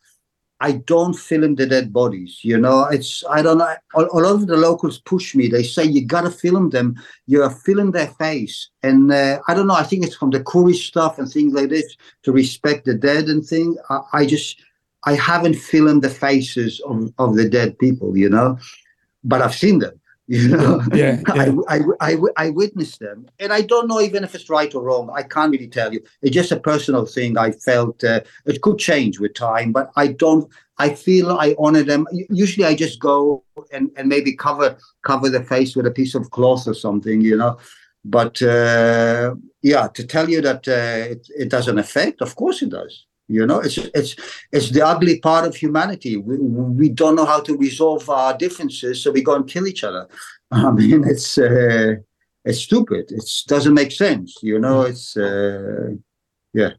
Speaker 9: I don't film the dead bodies. You know, it's I don't know. A, a lot of the locals push me. They say you gotta film them. You are filming their face, and uh, I don't know. I think it's from the Kurdish stuff and things like this to respect the dead and thing. I, I just I haven't filmed the faces of, of the dead people. You know, but I've seen them. You know,
Speaker 3: yeah, yeah.
Speaker 9: I, I, I, I witnessed them, and I don't know even if it's right or wrong. I can't really tell you. It's just a personal thing. I felt uh, it could change with time, but I don't. I feel I honor them. Usually, I just go and, and maybe cover cover the face with a piece of cloth or something, you know. But uh, yeah, to tell you that uh, it, it doesn't affect, of course it does. You know, it's it's it's the ugly part of humanity. We, we don't know how to resolve our differences, so we go and kill each other. I mean, it's uh, it's stupid. It doesn't make sense. You know, it's uh, yeah.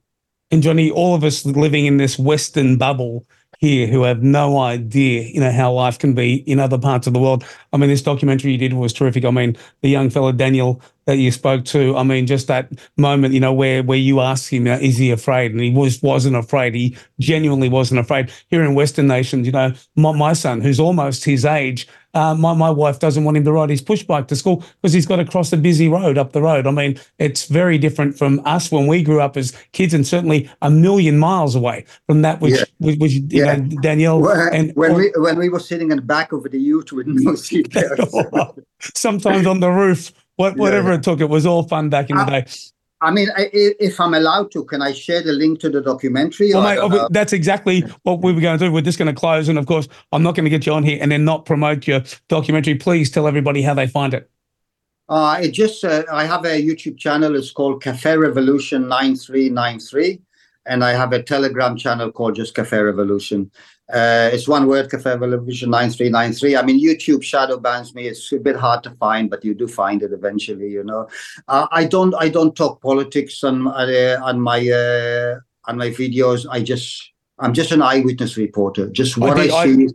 Speaker 3: And Johnee, all of us living in this Western bubble here who have no idea, you know, how life can be in other parts of the world. I mean, this documentary you did was terrific. I mean, the young fellow Daniel that you spoke to. I mean, just that moment, you know, where where you ask him, is he afraid? And he was wasn't afraid. He genuinely wasn't afraid. Here in Western nations, you know, my, my son, who's almost his age, uh, my, my wife doesn't want him to ride his push bike to school because he's got to cross a busy road up the road. I mean, it's very different from us when we grew up as kids, and certainly a million miles away from that which, yeah. which, which you yeah. know, Danil.
Speaker 9: Well,
Speaker 3: and
Speaker 9: when or, we when we were sitting in the back of the ute with no seatbelts,
Speaker 3: sometimes on the roof what, whatever yeah. it took, it was all fun back in the day.
Speaker 9: I mean, if I'm allowed to, can I share the link to the documentary?
Speaker 3: Well, mate, oh, that's exactly what we were going to do. We're just going to close, and of course, I'm not going to get you on here and then not promote your documentary. Please tell everybody how they find it.
Speaker 9: Uh, it just uh, I have a YouTube channel. It's called Cafe Revolution nine three nine three, and I have a Telegram channel called just Cafe Revolution. Uh, it's one word, Cafe Revolution 9393. I mean, YouTube shadow bans me. It's a bit hard to find, but you do find it eventually, you know. Uh, I don't I don't talk politics on uh, on my uh, on my videos. I just I'm just an eyewitness reporter. Just what I, I see.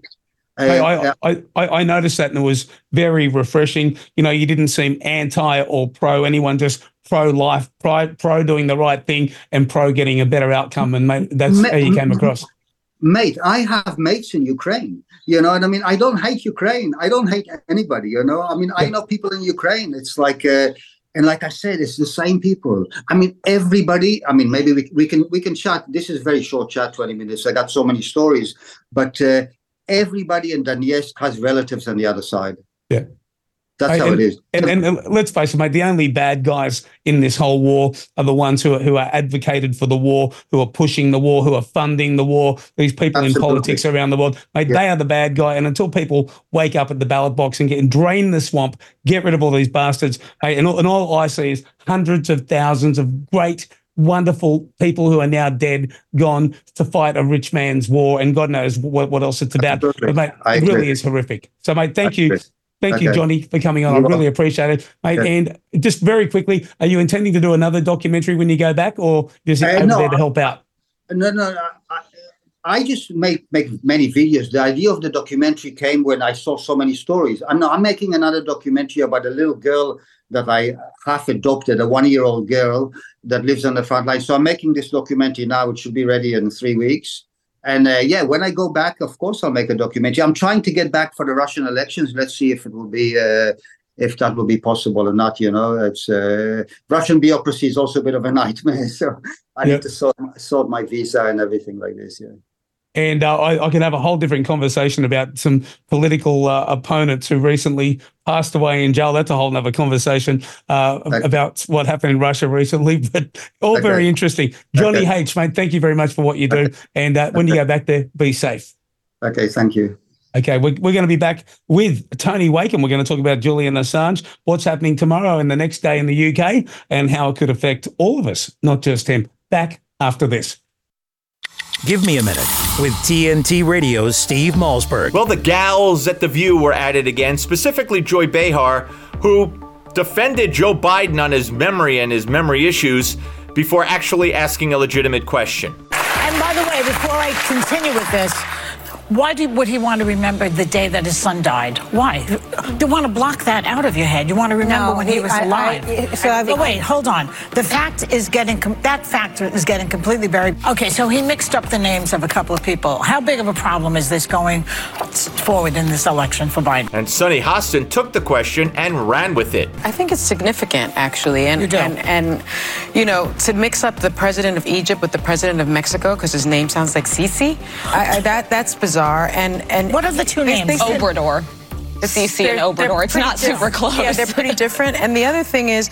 Speaker 3: I, uh, I, I, I, noticed that and it was very refreshing. You know, you didn't seem anti or pro anyone, just pro life, pro, pro doing the right thing and pro getting a better outcome. And that's how you came across
Speaker 9: mate, I have mates in Ukraine. You know what I mean? I don't hate Ukraine. I don't hate anybody. You know, I mean, I know people in Ukraine. It's like, uh, and like I said, it's the same people. I mean, everybody. I mean, maybe we, we can we can chat. This is very short chat, twenty minutes. I got so many stories, but uh, everybody in Donetsk has relatives on the other side.
Speaker 3: Yeah.
Speaker 9: That's how
Speaker 3: and,
Speaker 9: it is.
Speaker 3: And, and, and, let's face it, mate, the only bad guys in this whole war are the ones who are, who are advocated for the war, who are pushing the war, who are funding the war, these people Absolutely. in politics around the world. Mate, yeah. they are the bad guy. And until people wake up at the ballot box and get and drain the swamp, get rid of all these bastards, hey, and, all, and all I see is hundreds of thousands of great wonderful people who are now dead, gone to fight a rich man's war, and God knows what, what else it's about. But mate, it really is horrific. So, mate, thank you Thank okay. you, Johnee, for coming on. I really appreciate it, mate. And just very quickly, are you intending to do another documentary when you go back, or is it uh, no, there to help out?
Speaker 9: No, no. I, I just make make many videos. The idea of the documentary came when I saw so many stories. I'm I'm making another documentary about a little girl that I half adopted, a one year old girl that lives on the front line. So I'm making this documentary now. It should be ready in three weeks. And uh, yeah, when I go back, of course, I'll make a documentary. I'm trying to get back for the Russian elections. Let's see if it will be uh, if that will be possible or not. You know, it's uh, Russian bureaucracy is also a bit of a nightmare. So I yep. need to sort sort my visa and everything like this. Yeah.
Speaker 3: And uh, I, I can have a whole different conversation about some political uh, opponents who recently passed away in jail. That's a whole other conversation uh,
Speaker 9: Okay.
Speaker 3: about what happened in Russia recently, but all
Speaker 9: Okay.
Speaker 3: very interesting. Johnee
Speaker 9: Okay.
Speaker 3: H, mate, thank you very much for what you do. And uh, when you go back there, be safe.
Speaker 9: Okay, thank you.
Speaker 3: Okay, we're, we're going to be back with Tony Wakeham. We're going to talk about Julian Assange, what's happening tomorrow and the next day in the UK, and how it could affect all of us, not just him. Back after this.
Speaker 1: Give me a minute with TNT Radio's Steve Malzberg.
Speaker 13: Well, the gals at The View were at it again, specifically Joy Behar, who defended Joe Biden on his memory and his memory issues before actually asking a legitimate question.
Speaker 14: And by the way, before I continue with this, why did, would he want to remember the day that his son died? Why? You want to block that out of your head. You want to remember
Speaker 15: No,
Speaker 14: when he
Speaker 15: he-
Speaker 14: was
Speaker 15: I- I-
Speaker 14: alive.
Speaker 15: so I've-
Speaker 14: oh, wait, hold on. The fact is getting that fact is getting completely buried. Okay, so he mixed up the names of a couple of people. How big of a problem is this going forward in this election for Biden?
Speaker 13: And Sunny Hostin took the question and ran with it.
Speaker 16: I think it's significant, actually, and you and and you know to mix up the president of Egypt with the president of Mexico because his name sounds like Sisi, I, I, that that's bizarre. And and
Speaker 14: what are the two names?
Speaker 16: Obrador.
Speaker 17: The Sisi and Obrador. It's not super close.
Speaker 16: Yeah, they're pretty different. And the other thing is,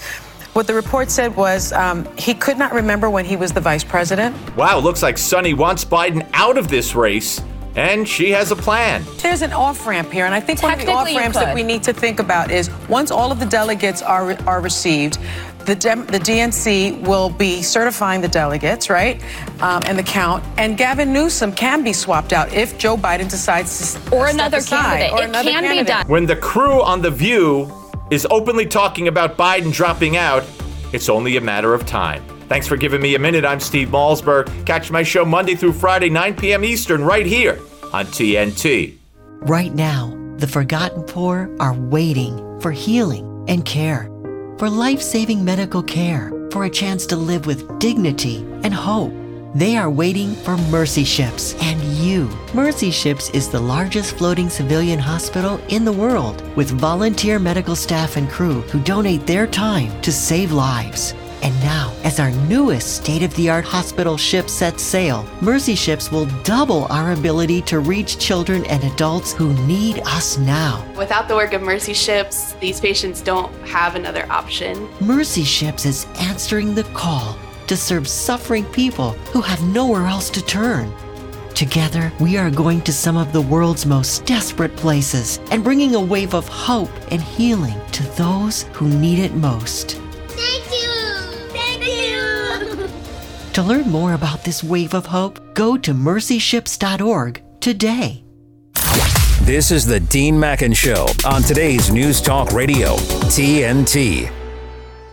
Speaker 16: what the report said was um, he could not remember when he was the vice president.
Speaker 13: Wow, looks like Sunny wants Biden out of this race, and she has a plan.
Speaker 16: There's an off ramp here, and I think one of the off ramps that we need to think about is once all of the delegates are are received, the Dem- the DNC will be certifying the delegates, right, um, and the count, and Gavin Newsom can be swapped out if Joe Biden decides to
Speaker 17: Or
Speaker 16: step
Speaker 17: another
Speaker 16: aside,
Speaker 17: candidate.
Speaker 16: or
Speaker 17: It
Speaker 16: another
Speaker 17: can be
Speaker 16: candidate.
Speaker 17: done.
Speaker 13: When the crew on The View is openly talking about Biden dropping out, it's only a matter of time. Thanks for giving me a minute. I'm Steve Malzberg. Catch my show Monday through Friday, 9 p.m. Eastern, right here on TNT.
Speaker 18: Right now, the forgotten poor are waiting for healing and care, for life saving medical care, for a chance to live with dignity and hope. They are waiting for Mercy Ships and you. Mercy Ships is the largest floating civilian hospital in the world with volunteer medical staff and crew who donate their time to save lives. And now, as our newest state of the art hospital ship sets sail, Mercy Ships will double our ability to reach children and adults who need us now.
Speaker 19: Without the work of Mercy Ships, these patients don't have another option.
Speaker 18: Mercy Ships is answering the call to serve suffering people who have nowhere else to turn. Together, we are going to some of the world's most desperate places and bringing a wave of hope and healing to those who need it most. To learn more about this wave of hope, go to mercyships.org today.
Speaker 1: This is the Dean Mackin Show on today's News Talk Radio, TNT.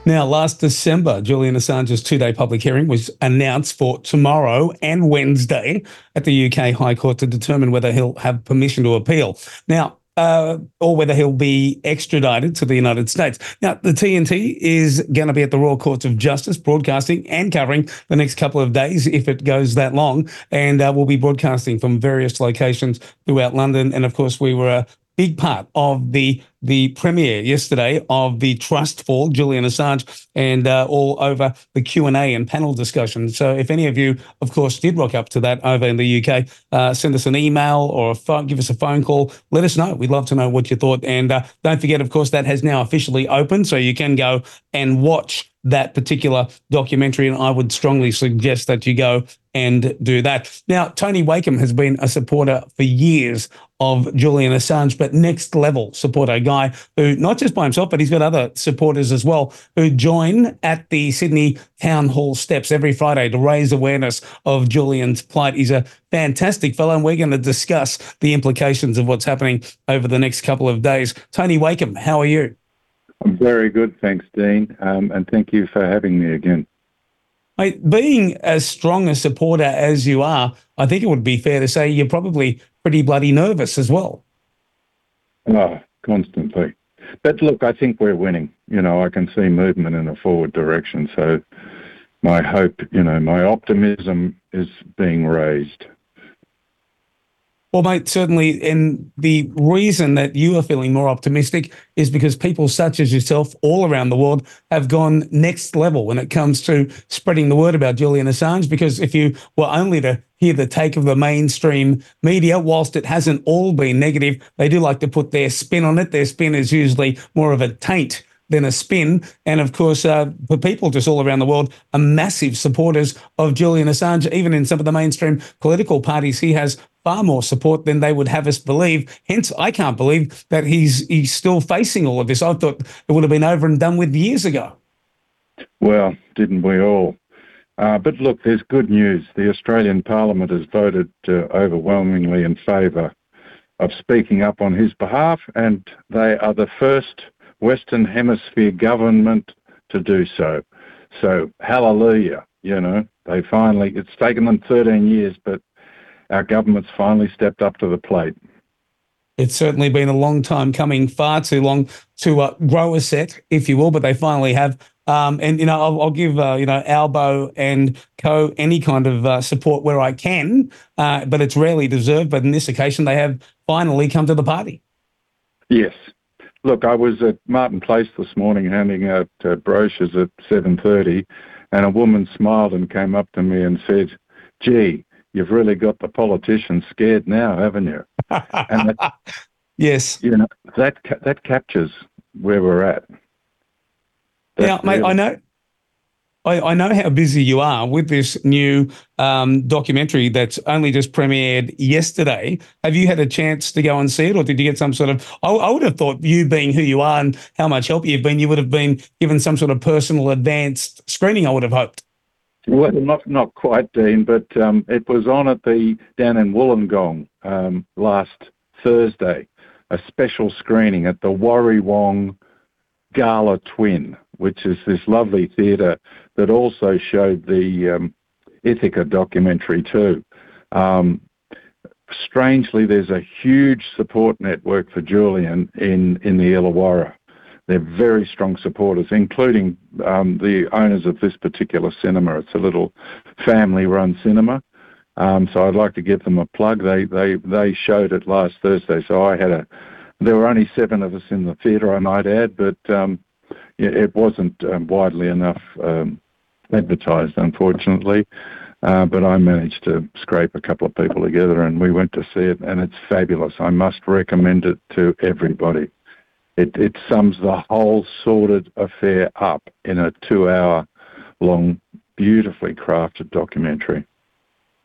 Speaker 3: Now, last December, Julian Assange's two day public hearing was announced for tomorrow and Wednesday at the UK High Court to determine whether he'll have permission to appeal. Now, uh, or whether he'll be extradited to the United States. Now, the TNT is going to be at the Royal Courts of Justice, broadcasting and covering the next couple of days if it goes that long. And uh, we'll be broadcasting from various locations throughout London. And of course, we were a big part of the the premiere yesterday of the Trust Fall Julian Assange and uh, all over the Q&A and panel discussion. So if any of you, of course, did rock up to that over in the UK, uh, send us an email or a phone, give us a phone call. Let us know. We'd love to know what you thought. And uh, don't forget, of course, that has now officially opened. So you can go and watch that particular documentary. And I would strongly suggest that you go and do that. Now, Tony Wakeham has been a supporter for years of Julian Assange, but next level supporter, a guy who not just by himself, but he's got other supporters as well who join at the Sydney Town Hall steps every Friday to raise awareness of Julian's plight. He's a fantastic fellow, and we're going to discuss the implications of what's happening over the next couple of days. Tony Wakeham, how are you?
Speaker 20: I'm very good, thanks, Dean, um, and thank you for having me again.
Speaker 3: Mate, being as strong a supporter as you are, I think it would be fair to say you're probably pretty bloody nervous as well.
Speaker 20: Oh, constantly. But look, I think we're winning. You know, I can see movement in a forward direction. So my hope, you know, my optimism is being raised.
Speaker 3: Well, mate, certainly. And the reason that you are feeling more optimistic is because people such as yourself all around the world have gone next level when it comes to spreading the word about Julian Assange. Because if you were only to hear the take of the mainstream media, whilst it hasn't all been negative, they do like to put their spin on it. Their spin is usually more of a taint than a spin. And of course, uh, for people just all around the world are massive supporters of Julian Assange. Even in some of the mainstream political parties, he has far more support than they would have us believe. Hence, I can't believe that he's he's still facing all of this. I thought it would have been over and done with years ago.
Speaker 20: Well, didn't we all? Uh, but look, there's good news. The Australian Parliament has voted uh, overwhelmingly in favour of speaking up on his behalf, and they are the first Western Hemisphere government to do so. So, hallelujah, you know, they finally, it's taken them 13 years, but our government's finally stepped up to the plate.
Speaker 3: It's certainly been a long time coming, far too long to uh, grow a set, if you will, but they finally have. Um, and you know, I'll, I'll give uh, you know Albo and Co any kind of uh, support where I can, uh, but it's rarely deserved. But in this occasion, they have finally come to the party.
Speaker 20: Yes, Look, I was at Martin Place this morning handing out uh, brochures at 7:30, and a woman smiled and came up to me and said, "Gee, you've really got the politicians scared now, haven't you?" and that,
Speaker 3: yes,
Speaker 20: you know that that captures where we're at.
Speaker 3: Yeah, mate, I know. I, I, know how busy you are with this new um, documentary that's only just premiered yesterday. Have you had a chance to go and see it, or did you get some sort of? I, I, would have thought you being who you are and how much help you've been, you would have been given some sort of personal advanced screening. I would have hoped.
Speaker 20: Well, not not quite, Dean, but um, it was on at the down in Wollongong um, last Thursday, a special screening at the Warrawong Gala Twin which is this lovely theatre that also showed the um, Ithaca documentary too. Um, strangely, there's a huge support network for Julian in, in the Illawarra. They're very strong supporters, including um, the owners of this particular cinema. It's a little family-run cinema. Um, so I'd like to give them a plug. They they they showed it last Thursday, so I had a. There were only seven of us in the theatre, I might add, but um, it wasn't um, widely enough um, advertised, unfortunately. Uh, but I managed to scrape a couple of people together and we went to see it, and it's fabulous. I must recommend it to everybody. It, it sums the whole sordid affair up in a two hour long, beautifully crafted documentary.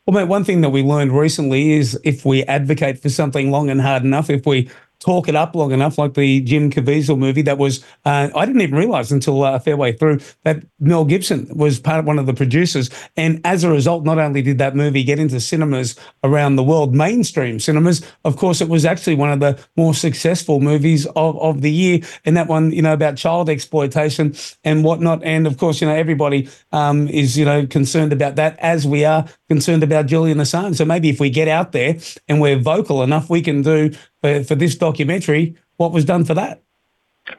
Speaker 3: Well, mate, one thing that we learned recently is if we advocate for something long and hard enough, if we talk it up long enough, like the Jim Caviezel movie that was, uh, I didn't even realize until uh, a fair way through that Mel Gibson was part of one of the producers. And as a result, not only did that movie get into cinemas around the world, mainstream cinemas, of course, it was actually one of the more successful movies of, of the year. And that one, you know, about child exploitation and whatnot. And of course, you know, everybody um, is, you know, concerned about that as we are concerned about Julian Assange. So maybe if we get out there and we're vocal enough, we can do for, for this documentary what was done for that.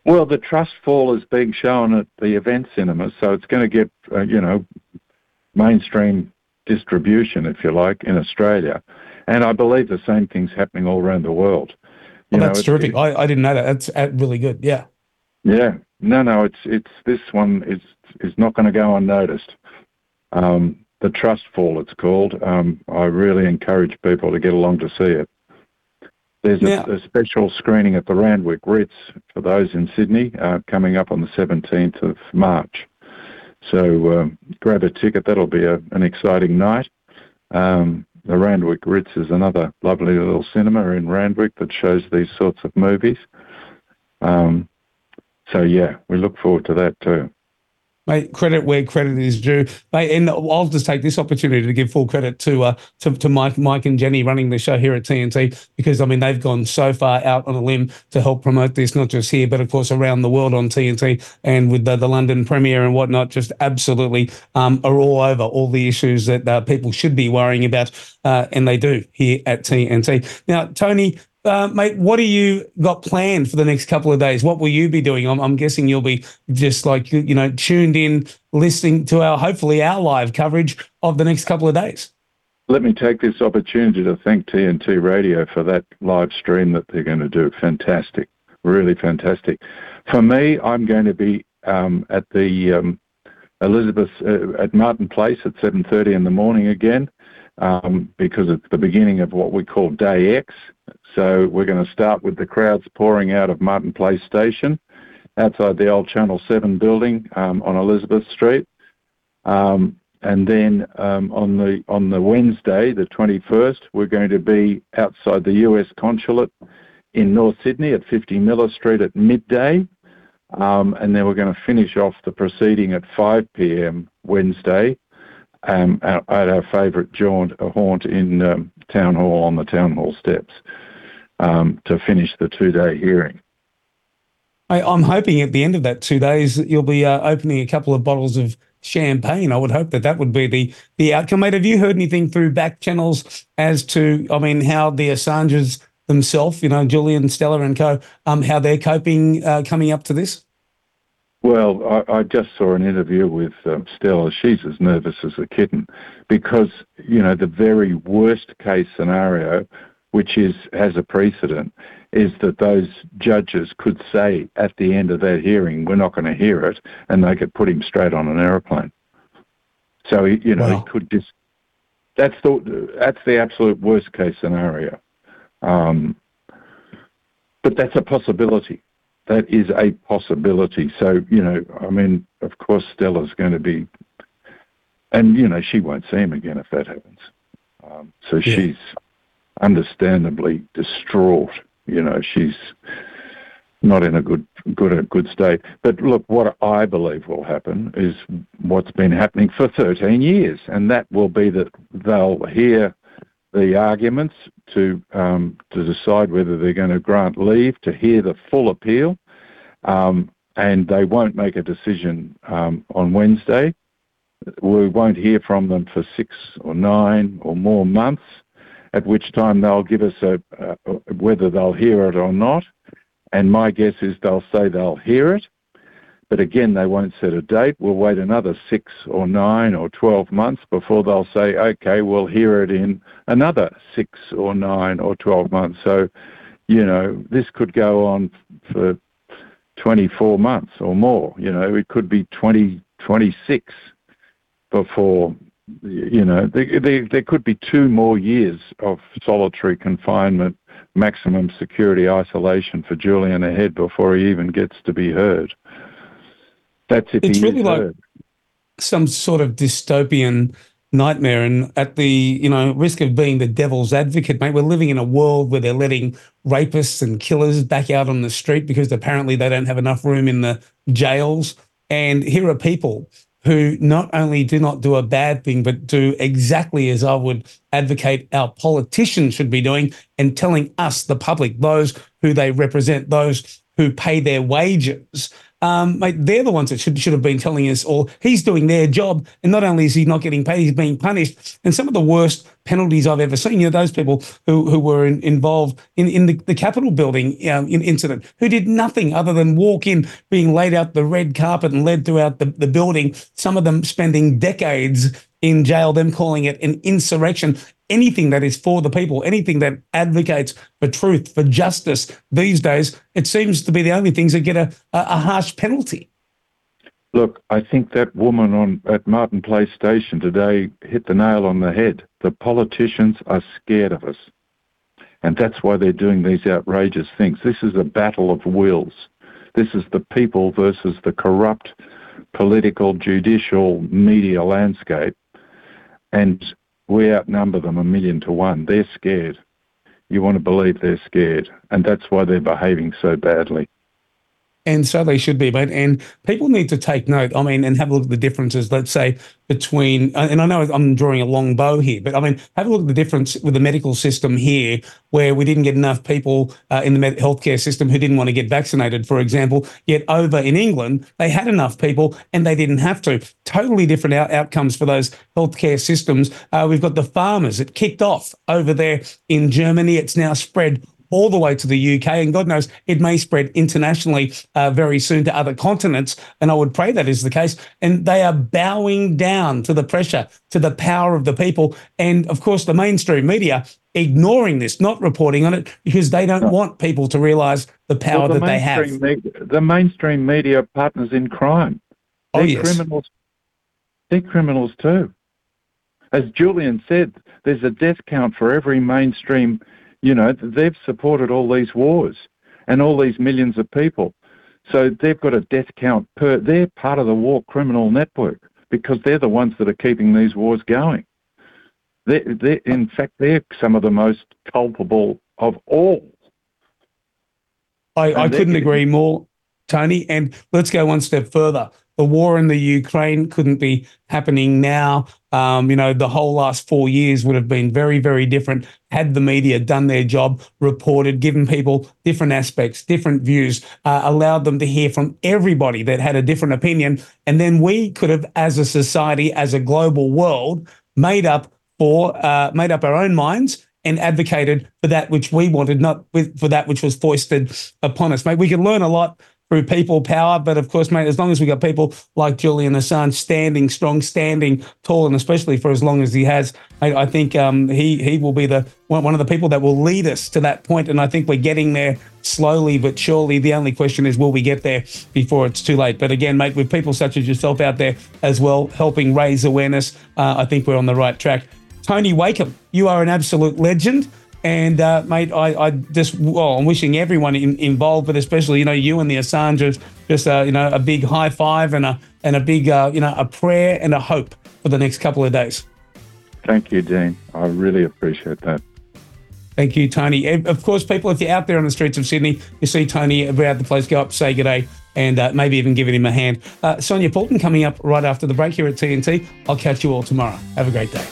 Speaker 20: Well, the trust fall is being shown at the event cinemas, so it's going to get, uh, you know, mainstream distribution, if you like, in Australia. And I believe the same thing's happening all around the world.
Speaker 3: You well, that's know, terrific. I, I didn't know that. That's uh, really good. Yeah.
Speaker 20: Yeah. No, no, it's it's this one is is not going to go unnoticed. Um, the Trust Fall, it's called. Um, I really encourage people to get along to see it. There's a, a, special screening at the Randwick Ritz for those in Sydney uh, coming up on the 17th of March. So um, grab a ticket. That'll be a, an exciting night. Um, the Randwick Ritz is another lovely little cinema in Randwick that shows these sorts of movies. Um, so yeah, we look forward to that too
Speaker 3: mate, credit where credit is due. Mate, and I'll just take this opportunity to give full credit to uh, to, to Mike, Mike and Jenny running the show here at TNT because I mean they've gone so far out on a limb to help promote this, not just here but of course around the world on TNT and with the, the London premiere and whatnot. Just absolutely um, are all over all the issues that uh, people should be worrying about, uh, and they do here at TNT. Now, Tony, uh, mate, what do you got planned for the next couple of days? What will you be doing? I'm, I'm, guessing you'll be just like you know tuned in, listening to our hopefully our live coverage of the next couple of days.
Speaker 20: let me take this opportunity to thank TNT Radio for that live stream that they're going to do. Fantastic, really fantastic. For me, I'm going to be um, at the um, Elizabeth uh, at Martin Place at 7:30 in the morning again, because it's the beginning of what we call Day X. So we're going to start with the crowds pouring out of Martin Place Station, outside the old Channel 7 building um, on Elizabeth Street. Um, and then um, on the on the Wednesday, the 21st, we're going to be outside the U.S. consulate in North Sydney at 50 Miller Street at midday, um, and then we're going to finish off the proceeding at 5 p.m. Wednesday um, at, at, our a haunt in um, Town Hall on the Town Hall steps um, to finish the two-day hearing.
Speaker 3: I, am hoping at the end of that two days you'll be uh, opening a couple of bottles of champagne. I would hope that that would be the the outcome. Mate, have you heard anything through back channels as to, I mean, how the Assanges themselves, you know, Julian, Stella, and co, um, how they're coping uh, coming up to this?
Speaker 20: Well, I, I just saw an interview with um, Stella. She's as nervous as a kitten because, you know, the very worst case scenario, which is has a precedent, is that those judges could say at the end of that hearing, we're not going to hear it, and they could put him straight on an aeroplane. So, you know, wow. he could just, that's the, that's the absolute worst case scenario. Um, but that's a possibility. That is a possibility. So, you know, I mean, of course, Stella's going to be, and, you know, she won't see him again if that happens. Um, so yeah. she's understandably distraught you know, she's not in a good good a good state. But look, what I believe will happen is what's been happening for 13 years, and that will be that they'll hear the arguments to um, to decide whether they're going to grant leave to hear the full appeal, um, and they won't make a decision um, on Wednesday. We won't hear from them for six or nine or more months at which time they'll give us a, whether they'll hear it or not. And my guess is they'll say they'll hear it. But again, they won't set a date. We'll wait another six or nine or 12 months before they'll say, okay, we'll hear it in another six or nine or 12 months. So, you know, this could go on for 24 months or more. You know, it could be 2026 before you know, there, could be two more years of solitary confinement, maximum security isolation for Julian ahead before he even gets to be heard. That's if
Speaker 3: it's really like
Speaker 20: heard.
Speaker 3: some sort of dystopian nightmare. And at the you know risk of being the devil's advocate, mate, we're living in a world where they're letting rapists and killers back out on the street because apparently they don't have enough room in the jails. And here are people who not only do not do a bad thing, but do exactly as I would advocate our politicians should be doing and telling us, the public, those who they represent, those who pay their wages, um, mate, they're the ones that should should have been telling us, or he's doing their job, and not only is he not getting paid, he's being punished. And some of the worst penalties I've ever seen, you know, those people who who were in, involved in in the, the Capitol building um, in incident, who did nothing other than walk in, being laid out the red carpet and led throughout the, the building. Some of them spending decades in jail, them calling it an insurrection anything that is for the people, anything that advocates for truth, for justice these days, it seems to be the only things that get a, a, harsh penalty.
Speaker 20: Look, I think that woman on at Martin Place Station today hit the nail on the head. The politicians are scared of us. And that's why they're doing these outrageous things. This is a battle of wills. This is the people versus the corrupt political, judicial, media landscape. And we outnumber them a million to one. They're scared. You want to believe they're scared. And that's why they're behaving so badly.
Speaker 3: And so they should be, but and people need to take note. I mean, and have a look at the differences. Let's say between, and I know I'm drawing a long bow here, but I mean, have a look at the difference with the medical system here, where we didn't get enough people uh, in the med- healthcare system who didn't want to get vaccinated, for example. Yet over in England, they had enough people and they didn't have to. Totally different out- outcomes for those healthcare systems. Uh, we've got the farmers. It kicked off over there in Germany. It's now spread all the way to the UK, and God knows it may spread internationally uh, very soon to other continents. And I would pray that is the case. And they are bowing down to the pressure, to the power of the people, and of course the mainstream media ignoring this, not reporting on it because they don't want people to realise the power
Speaker 20: Well, the
Speaker 3: that they have.
Speaker 20: mainstream the mainstream media partners in crime.
Speaker 3: Oh,
Speaker 20: They're
Speaker 3: yes.
Speaker 20: criminals. They're criminals too. As Julian said, there's a death count for every mainstream. You know, they've supported all these wars and all these millions of people. So they've got a death count per. They're part of the war criminal network because they're the ones that are keeping these wars going. They, they, in fact, they're some of the most culpable of all.
Speaker 3: I, I couldn't
Speaker 20: can-
Speaker 3: agree more, Tony. And let's go one step further. The war in the Ukraine couldn't be happening now. Um, you know, the whole last four years would have been very, very different had the media done their job, reported, given people different aspects, different views, uh, allowed them to hear from everybody that had a different opinion. And then we could have, as a society, as a global world, made up for uh, made up our own minds and advocated for that which we wanted, not with, for that which was foisted upon us. Mate, we can learn a lot through people power, but of course, mate, as long as we got people like Julian Assange standing strong, standing tall, and especially for as long as he has, mate, I think um, he he will be the one, one of the people that will lead us to that point. And I think we're getting there slowly but surely. The only question is, will we get there before it's too late? But again, mate, with people such as yourself out there as well, helping raise awareness, uh, I think we're on the right track. Tony Wakeham, you are an absolute legend. And uh, mate, I, I just well, I'm wishing everyone in, involved, but especially you know you and the Assanges, just uh, you know a big high five and a and a big uh, you know a prayer and a hope for the next couple of days.
Speaker 20: Thank you, Dean. I really appreciate that.
Speaker 3: Thank you, Tony. Of course, people, if you're out there on the streets of Sydney, you see Tony around the place, go up, say good day, and uh, maybe even giving him a hand. Uh, Sonia Poulton coming up right after the break here at TNT. I'll catch you all tomorrow. Have a great day.